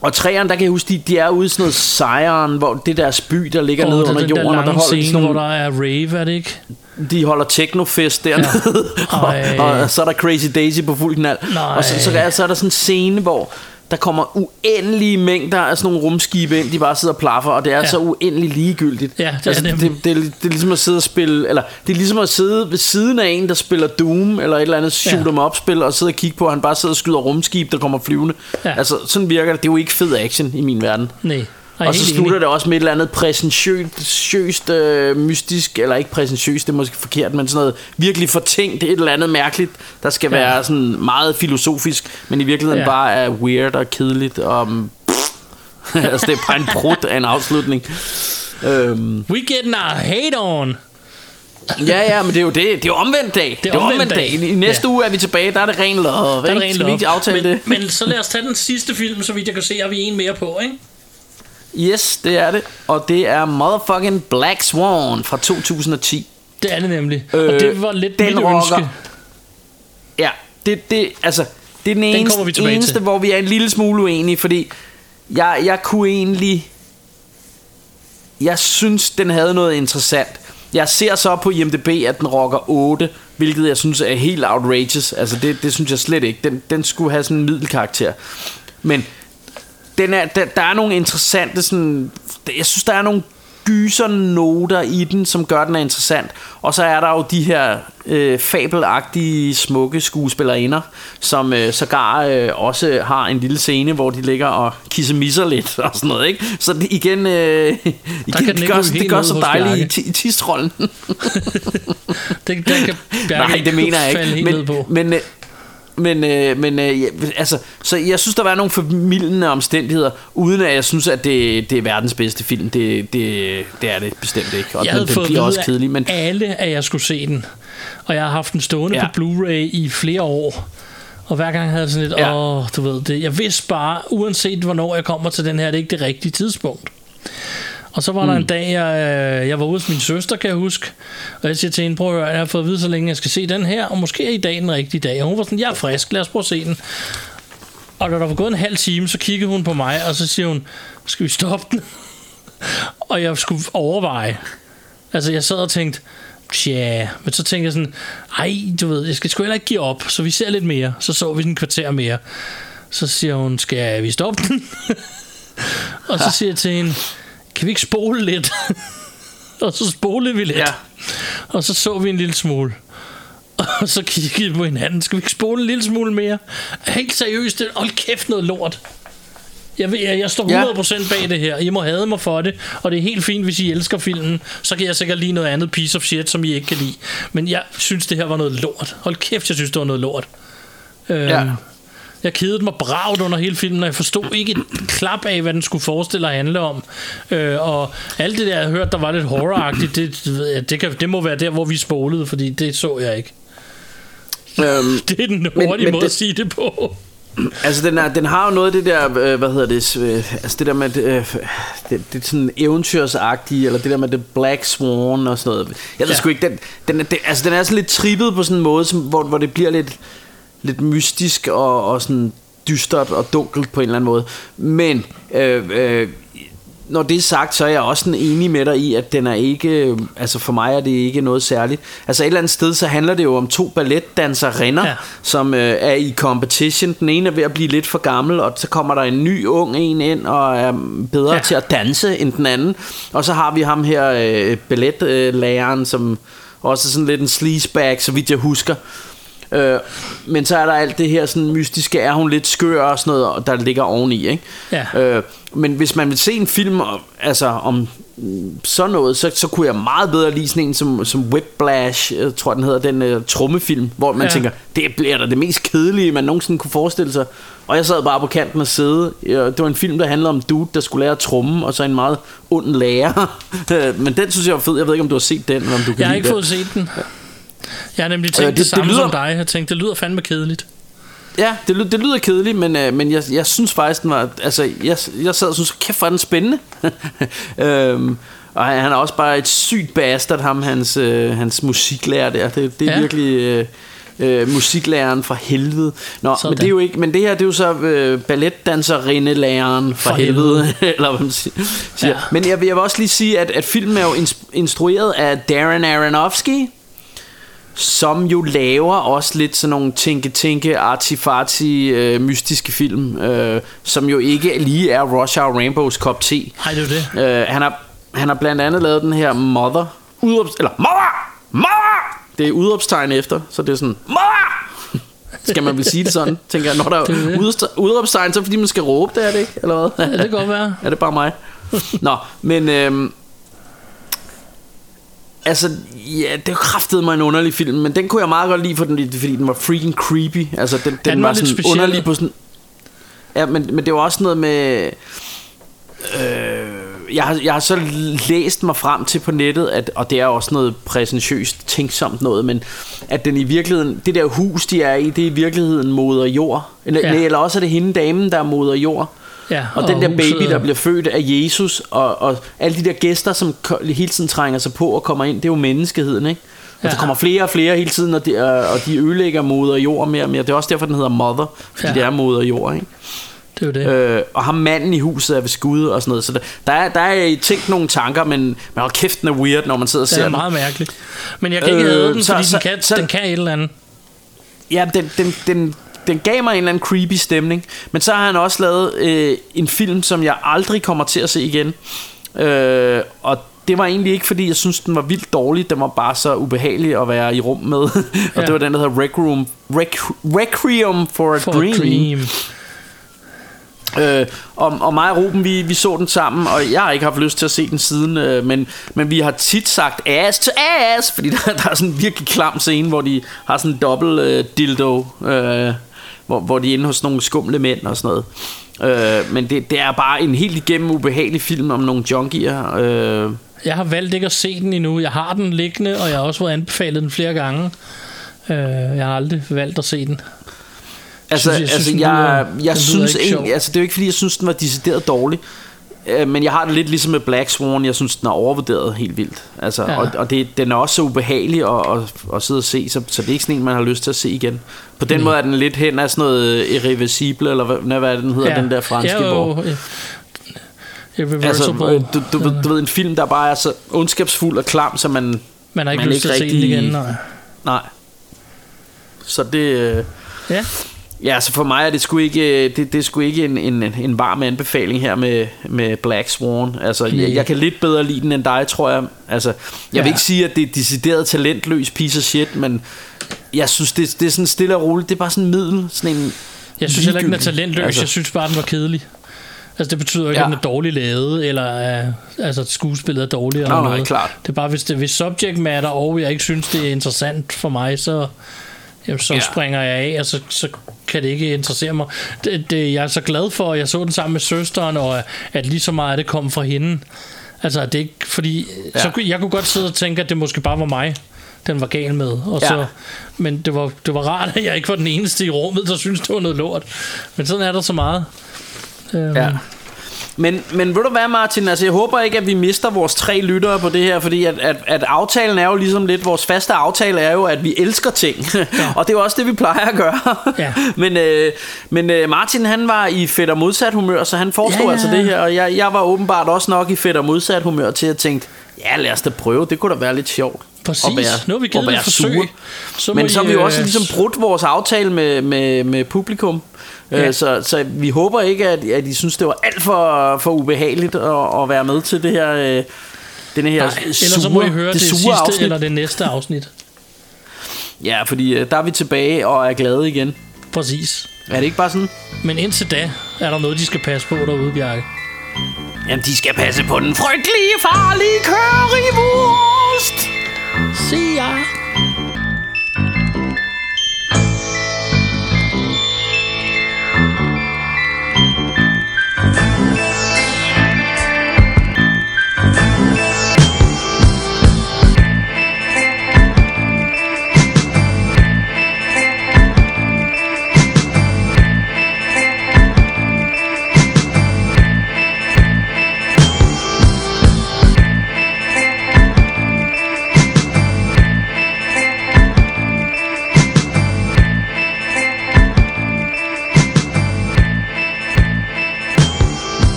Og træerne, der kan jeg huske, de, de er ude i sådan noget sejren, hvor det deres by, der ligger Og nede der, under den der jorden, og der lange holder de scene, sådan hvor nogle, der er rave, er det ikke? de holder technofest dernede, ja. Ej. og, og, så er der Crazy Daisy på fuld knald. Nej. Og så, så, er, så er der sådan en scene, hvor der kommer uendelige mængder af sådan nogle rumskibe ind, de bare sidder og plaffer, og det er ja. Så uendelig ligegyldigt. Ja, det er altså, det, nemlig. det, det, er ligesom at sidde og spille, eller det er ligesom at sidde ved siden af en, der spiller Doom, eller et eller andet shoot Ja. 'em up spil, og sidde og kigge på, at han bare sidder og skyder rumskib, der kommer flyvende. Ja. Altså, sådan virker det. Det er jo ikke fed action i min verden. Nej. Og så slutter enig. det også med et eller andet præsentiøst, øh, mystisk, eller ikke præsentiøst, det er måske forkert, men sådan noget virkelig fortænkt, et eller andet mærkeligt, der skal Ja. være sådan meget filosofisk, men i virkeligheden Ja. bare er weird og kedeligt. Og, mm, altså det er bare en brud af en afslutning. Øhm, We getting our hate on. ja, ja, men det er jo det. Det er jo omvendt dag. Det er, omvendt dag. I næste Ja. uge er vi tilbage, der er det ren love. Der er ikke? der en Skal vi ikke aftale men, det? Men så lad os tage den sidste film, så vidt jeg kan se, har vi en mere på, ikke? Yes, det er det. Og det er motherfucking Black Swan fra 2010. Det er det nemlig. Øh, og det var lidt den mit rocker. ønske. Ja, det, det, altså, det er den eneste, tilbage eneste til. hvor vi er en lille smule uenige, fordi jeg, jeg kunne egentlig... Jeg synes, den havde noget interessant. Jeg ser så på IMDb, at den rocker 8, hvilket jeg synes er helt outrageous. Altså, det, det synes jeg slet ikke. Den, den skulle have sådan en middelkarakter. Men den er, der, der er nogle interessante sådan, jeg synes der er nogle gyser noter i den, som gør den er interessant. Og så er der jo de her øh, fabelagtige, smukke skuespillerinder, som øh, sågar øh, også har en lille scene, hvor de ligger og kissemisser lidt og sådan noget, ikke? Så det, igen, øh, igen den det, gør, det gør så dejligt i, tistrollen. Det, der kan Bjarke Nej, det mener jeg ikke. Men, men, øh, men, øh, men øh, ja, altså, så jeg synes, der var nogle formidlende omstændigheder, uden at jeg synes, at det, det er verdens bedste film. Det, det, det er det bestemt ikke. Og jeg den, havde den bliver også kedelig. Men af alle, at jeg skulle se den. Og jeg har haft den stående ja. på Blu-ray i flere år. Og hver gang havde jeg sådan lidt, Ja. åh, du ved det. Jeg vidste bare, uanset hvornår jeg kommer til den her, det er ikke det rigtige tidspunkt. Og så var mm. der en dag, jeg, øh, jeg var ude hos min søster, kan jeg huske. Og jeg siger til hende, prøv at høre, jeg har fået at vide, så længe jeg skal se den her, og måske er i dag den rigtige dag. Og hun var sådan, jeg er frisk, lad os prøve at se den. Og da der var gået en halv time, så kiggede hun på mig, og så siger hun, skal vi stoppe den? og jeg skulle overveje. Altså, jeg sad og tænkte, tja, men så tænkte jeg sådan, ej, du ved, jeg skal sgu heller ikke give op, så vi ser lidt mere. Så så vi den kvarter mere. Så siger hun, skal vi stoppe den? og så siger jeg til hende, kan vi ikke spole lidt? og så spolede vi lidt. Ja. Og så så vi en lille smule. Og så kiggede vi på hinanden. Skal vi ikke spole en lille smule mere? Helt seriøst, det- hold kæft noget lort. Jeg, ved, jeg, jeg står Ja. 100% bag det her. I må hade mig for det. Og det er helt fint, hvis I elsker filmen. Så kan jeg sikkert lide noget andet piece of shit, som I ikke kan lide. Men jeg synes, det her var noget lort. Hold kæft, jeg synes, det var noget lort. Øhm, Ja. Jeg kedede mig bragt under hele filmen, og jeg forstod ikke et klap af, hvad den skulle forestille at handle om. Øh, og alt det der, jeg hørte, der var lidt horroragtigt, det, det, det, kan, det må være der, hvor vi spolede, fordi det så jeg ikke. øhm, Det er den Men- hurtige men måde det- at sige det på. altså, den, er, den har jo noget af det der, øh, hvad hedder det, øh, altså det der med, øh, det, det er sådan eventyrsagtige, eller det der med The Black Swan og sådan noget. Jeg ved Ja. sgu ikke, den, den, det, altså den er sådan lidt trippet på sådan en måde, som, hvor, hvor det bliver lidt, lidt mystisk og, og sådan dystert og dunkelt på en eller anden måde. Men øh, øh, når det er sagt, så er jeg også sådan enig med dig i, at den er ikke, øh, altså for mig er det ikke noget særligt. Altså et eller andet sted, så handler det jo om to balletdanserinder, ja. Som øh, er i competition. Den ene er ved at blive lidt for gammel, og så kommer der en ny ung en ind, og er bedre. Ja. til at danse end den anden. Og så har vi ham her, øh, balletlæreren, som også er sådan lidt en sleazebag, så vidt jeg husker. Øh, men så er der alt det her sådan mystiske, er hun lidt skør og sådan noget, og der ligger oveni, ikke? Ja. Øh, men hvis man vil se en film altså om sådan noget, så, så kunne jeg meget bedre lide sådan en som, som Whiplash, jeg tror den hedder, den uh, trummefilm, hvor man ja. Tænker, det bliver da det mest kedelige, man nogensinde kunne forestille sig. Og jeg sad bare på kanten og sæde. Det var en film, der handlede om dude, der skulle lære at tromme, og så en meget ond lærer. Øh, men den synes jeg var fed. Jeg ved ikke, om du har set den, eller om du kan Jeg har ikke den. fået set den. Jeg har nemlig tænkt Øh, øh, det- det, det det samme lyder- som dig. Jeg tænkte, det lyder fandme kedeligt. Ja, det, det lyder kedeligt, men, øh, men jeg, jeg synes faktisk, den var... Altså, jeg, jeg sad og synes, kæft, er den spændende. øhm, og han han er også bare et sygt bastard, ham, hans, øh, hans musiklærer der. Det, det er ja. Virkelig... Øh, øh, musiklæreren fra helvede. Nå, Sådan. men det er jo ikke, men det her det er jo så øh, balletdanserinde-læreren fra For helvede, helvede. eller hvad man siger. Ja. Men jeg, vil- jeg vil også lige sige, at, at filmen er jo ins- instrueret af Darren Aronofsky, som jo laver også lidt sådan nogle tænke-tænke, arty-farty, øh, mystiske film, øh, som jo ikke lige er Rush Hour Rainbows kop te. Nej, det er det. Øh, han, har, han har blandt andet lavet den her Mother, udråbs, eller Mother, Mother, det er udråbstegn efter, så det er sådan, Mother, skal man vel sige det sådan, tænker jeg, når der er udråbstegn, så er det fordi man skal råbe det, er det ikke, eller hvad? Ja, det kan godt være. Er det bare mig? Nå, men øhm, Altså, ja, det kræftede mig en underlig film, men den kunne jeg meget godt lide, for den, fordi den var freaking creepy. Altså, den, den, den var, var sådan speciel. underlig på sådan... Ja, men, men det var også noget med... Øh, jeg, har, jeg har så læst mig frem til på nettet, at, og det er også noget præsentøst, tænksomt noget, men at den i virkeligheden, det der hus, de er i, det er i virkeligheden moder jord. Eller, ja. eller også er det hende damen, der er moder jord. Ja, Og, den der huset- baby, der bliver født af Jesus, og, og alle de der gæster, som hele tiden trænger sig på og kommer ind, det er jo menneskeheden, ikke? Og Ja. der kommer flere og flere hele tiden, og de, og og de ødelægger moder jord mere og mere. Det er også derfor, den hedder Mother, fordi Ja. det er moder jord, ikke? Det er jo det. Øh, og ham manden i huset er ved skud og sådan noget. Så der, der, er, der er tænkt nogle tanker, men, men hold kæft, den er weird, når man sidder og Det ser er den. meget mærkeligt. Men jeg kan ikke Øh, have den, så- fordi så- den, kan, så- den kan et eller andet. Ja, den, den, den, den gav mig en eller anden creepy stemning. Men så har han også lavet øh, en film, som jeg aldrig kommer til at se igen. Øh, og det var egentlig ikke, fordi jeg synes, den var vildt dårlig. Den var bare så ubehagelig at være i rum med. og Ja. det var den, der hedder Requiem, Requ- Requiem for a For Dream. a dream. Øh, og, og mig og Ruben, vi, vi så den sammen, og jeg har ikke haft lyst til at se den siden, øh, men, men vi har tit sagt ass to ass, fordi der, der er sådan en virkelig klam scene, hvor de har sådan en dobbelt øh, dildo, øh, hvor, hvor de er inde hos nogle skumle mænd og sådan noget. Øh, men det, det er bare en helt igennem ubehagelig film om nogle junkier. Øh, Jeg har valgt ikke at se den endnu. Jeg har den liggende, og jeg har også fået anbefalet den flere gange. Øh, jeg har aldrig valgt at se den. Altså, Synes- jeg synes, altså, den jeg, lyder- jeg, jeg synes ikke altså, det er jo ikke fordi, jeg synes, den var decideret dårlig. Øh, Men jeg har det lidt ligesom med Black Swan. Jeg synes, den er overvurderet helt vildt. Altså, Ja. Og, og det, den er også så ubehagelig at, at, at sidde og se, så, så det er ikke sådan en, man har lyst til at se igen. På den Nej. måde er den lidt hen af sådan noget irreversible, eller hvad, hvad er det, den hedder, ja. den der franske, ja, jo, ja. Irreversible. Altså, Altså, øh, du, du, ved, du ved, en film, der bare er så ondskabsfuld og klam, så man... man har ikke man lyst til at se den igen. Nej. Nej. Så det... Øh, Ja, Ja, så for mig er det sgu ikke, det, det er sgu ikke en, en, en varm anbefaling her med, med Black Swan. Altså, Nej. jeg, jeg kan lidt bedre lide den end dig, tror jeg. Altså, jeg ja. Vil ikke sige, at det er decideret talentløs piece of shit, men jeg synes, det, det er sådan stille og roligt. Det er bare sådan en middel. Sådan en jeg synes heller ikke, den er talentløs. Altså. Jeg synes bare, den var kedelig. Altså, det betyder jo ikke, Ja. at den er dårligt lavet, eller uh, altså, skuespillet er dårligt. Eller nej, noget. klart. Det er bare, hvis, det, hvis subject matter, og jeg ikke synes, det er interessant for mig, så, jamen, så ja. springer jeg af, og så, så kan det ikke interessere mig. Det, det, jeg er så glad for, at jeg så den sammen med søsteren, og at lige så meget af det kom fra hende. Altså, det er ikke, fordi ja. så, kunne- jeg kunne godt sidde og tænke, at det måske bare var mig, den var gal med. Og Ja. så, men det var, det var rart, at jeg ikke var den eneste i rummet, der synes det var noget lort. Men sådan er der så meget. Øhm, Ja. Men, men ved du hvad, Martin? Altså, jeg håber ikke, at vi mister vores tre lyttere på det her, fordi at, at, at aftalen er jo ligesom lidt, vores faste aftale er jo, at vi elsker ting. Ja. og det er jo også det, vi plejer at gøre. Ja. men øh, men øh, Martin, han var i fedt og modsat humør, så han foreslog Ja, ja, altså det her, og jeg, jeg var åbenbart også nok i fedt og modsat humør til at tænke, ja, lad os da prøve, det kunne da være lidt sjovt. Præcis. at være, Nu har vi givet et forsøg. sure. Så Men så har vi jo også øh, ligesom brudt vores aftale med, med, med publikum. Ja. Ja. Så, så vi håber ikke, at, at I synes, det var alt for, for ubehageligt at, at være med til det her, øh, den her Nej, sure, ellers så må I høre det, sure sidste afsnit. eller det næste afsnit. Ja, fordi øh, der er vi tilbage og er glade igen. Præcis. Er det ikke bare sådan? Men indtil da er der noget, de skal passe på derude, Bjarke. Jamen, de skal passe på den frygtelige, farlige currywurst. Se jer.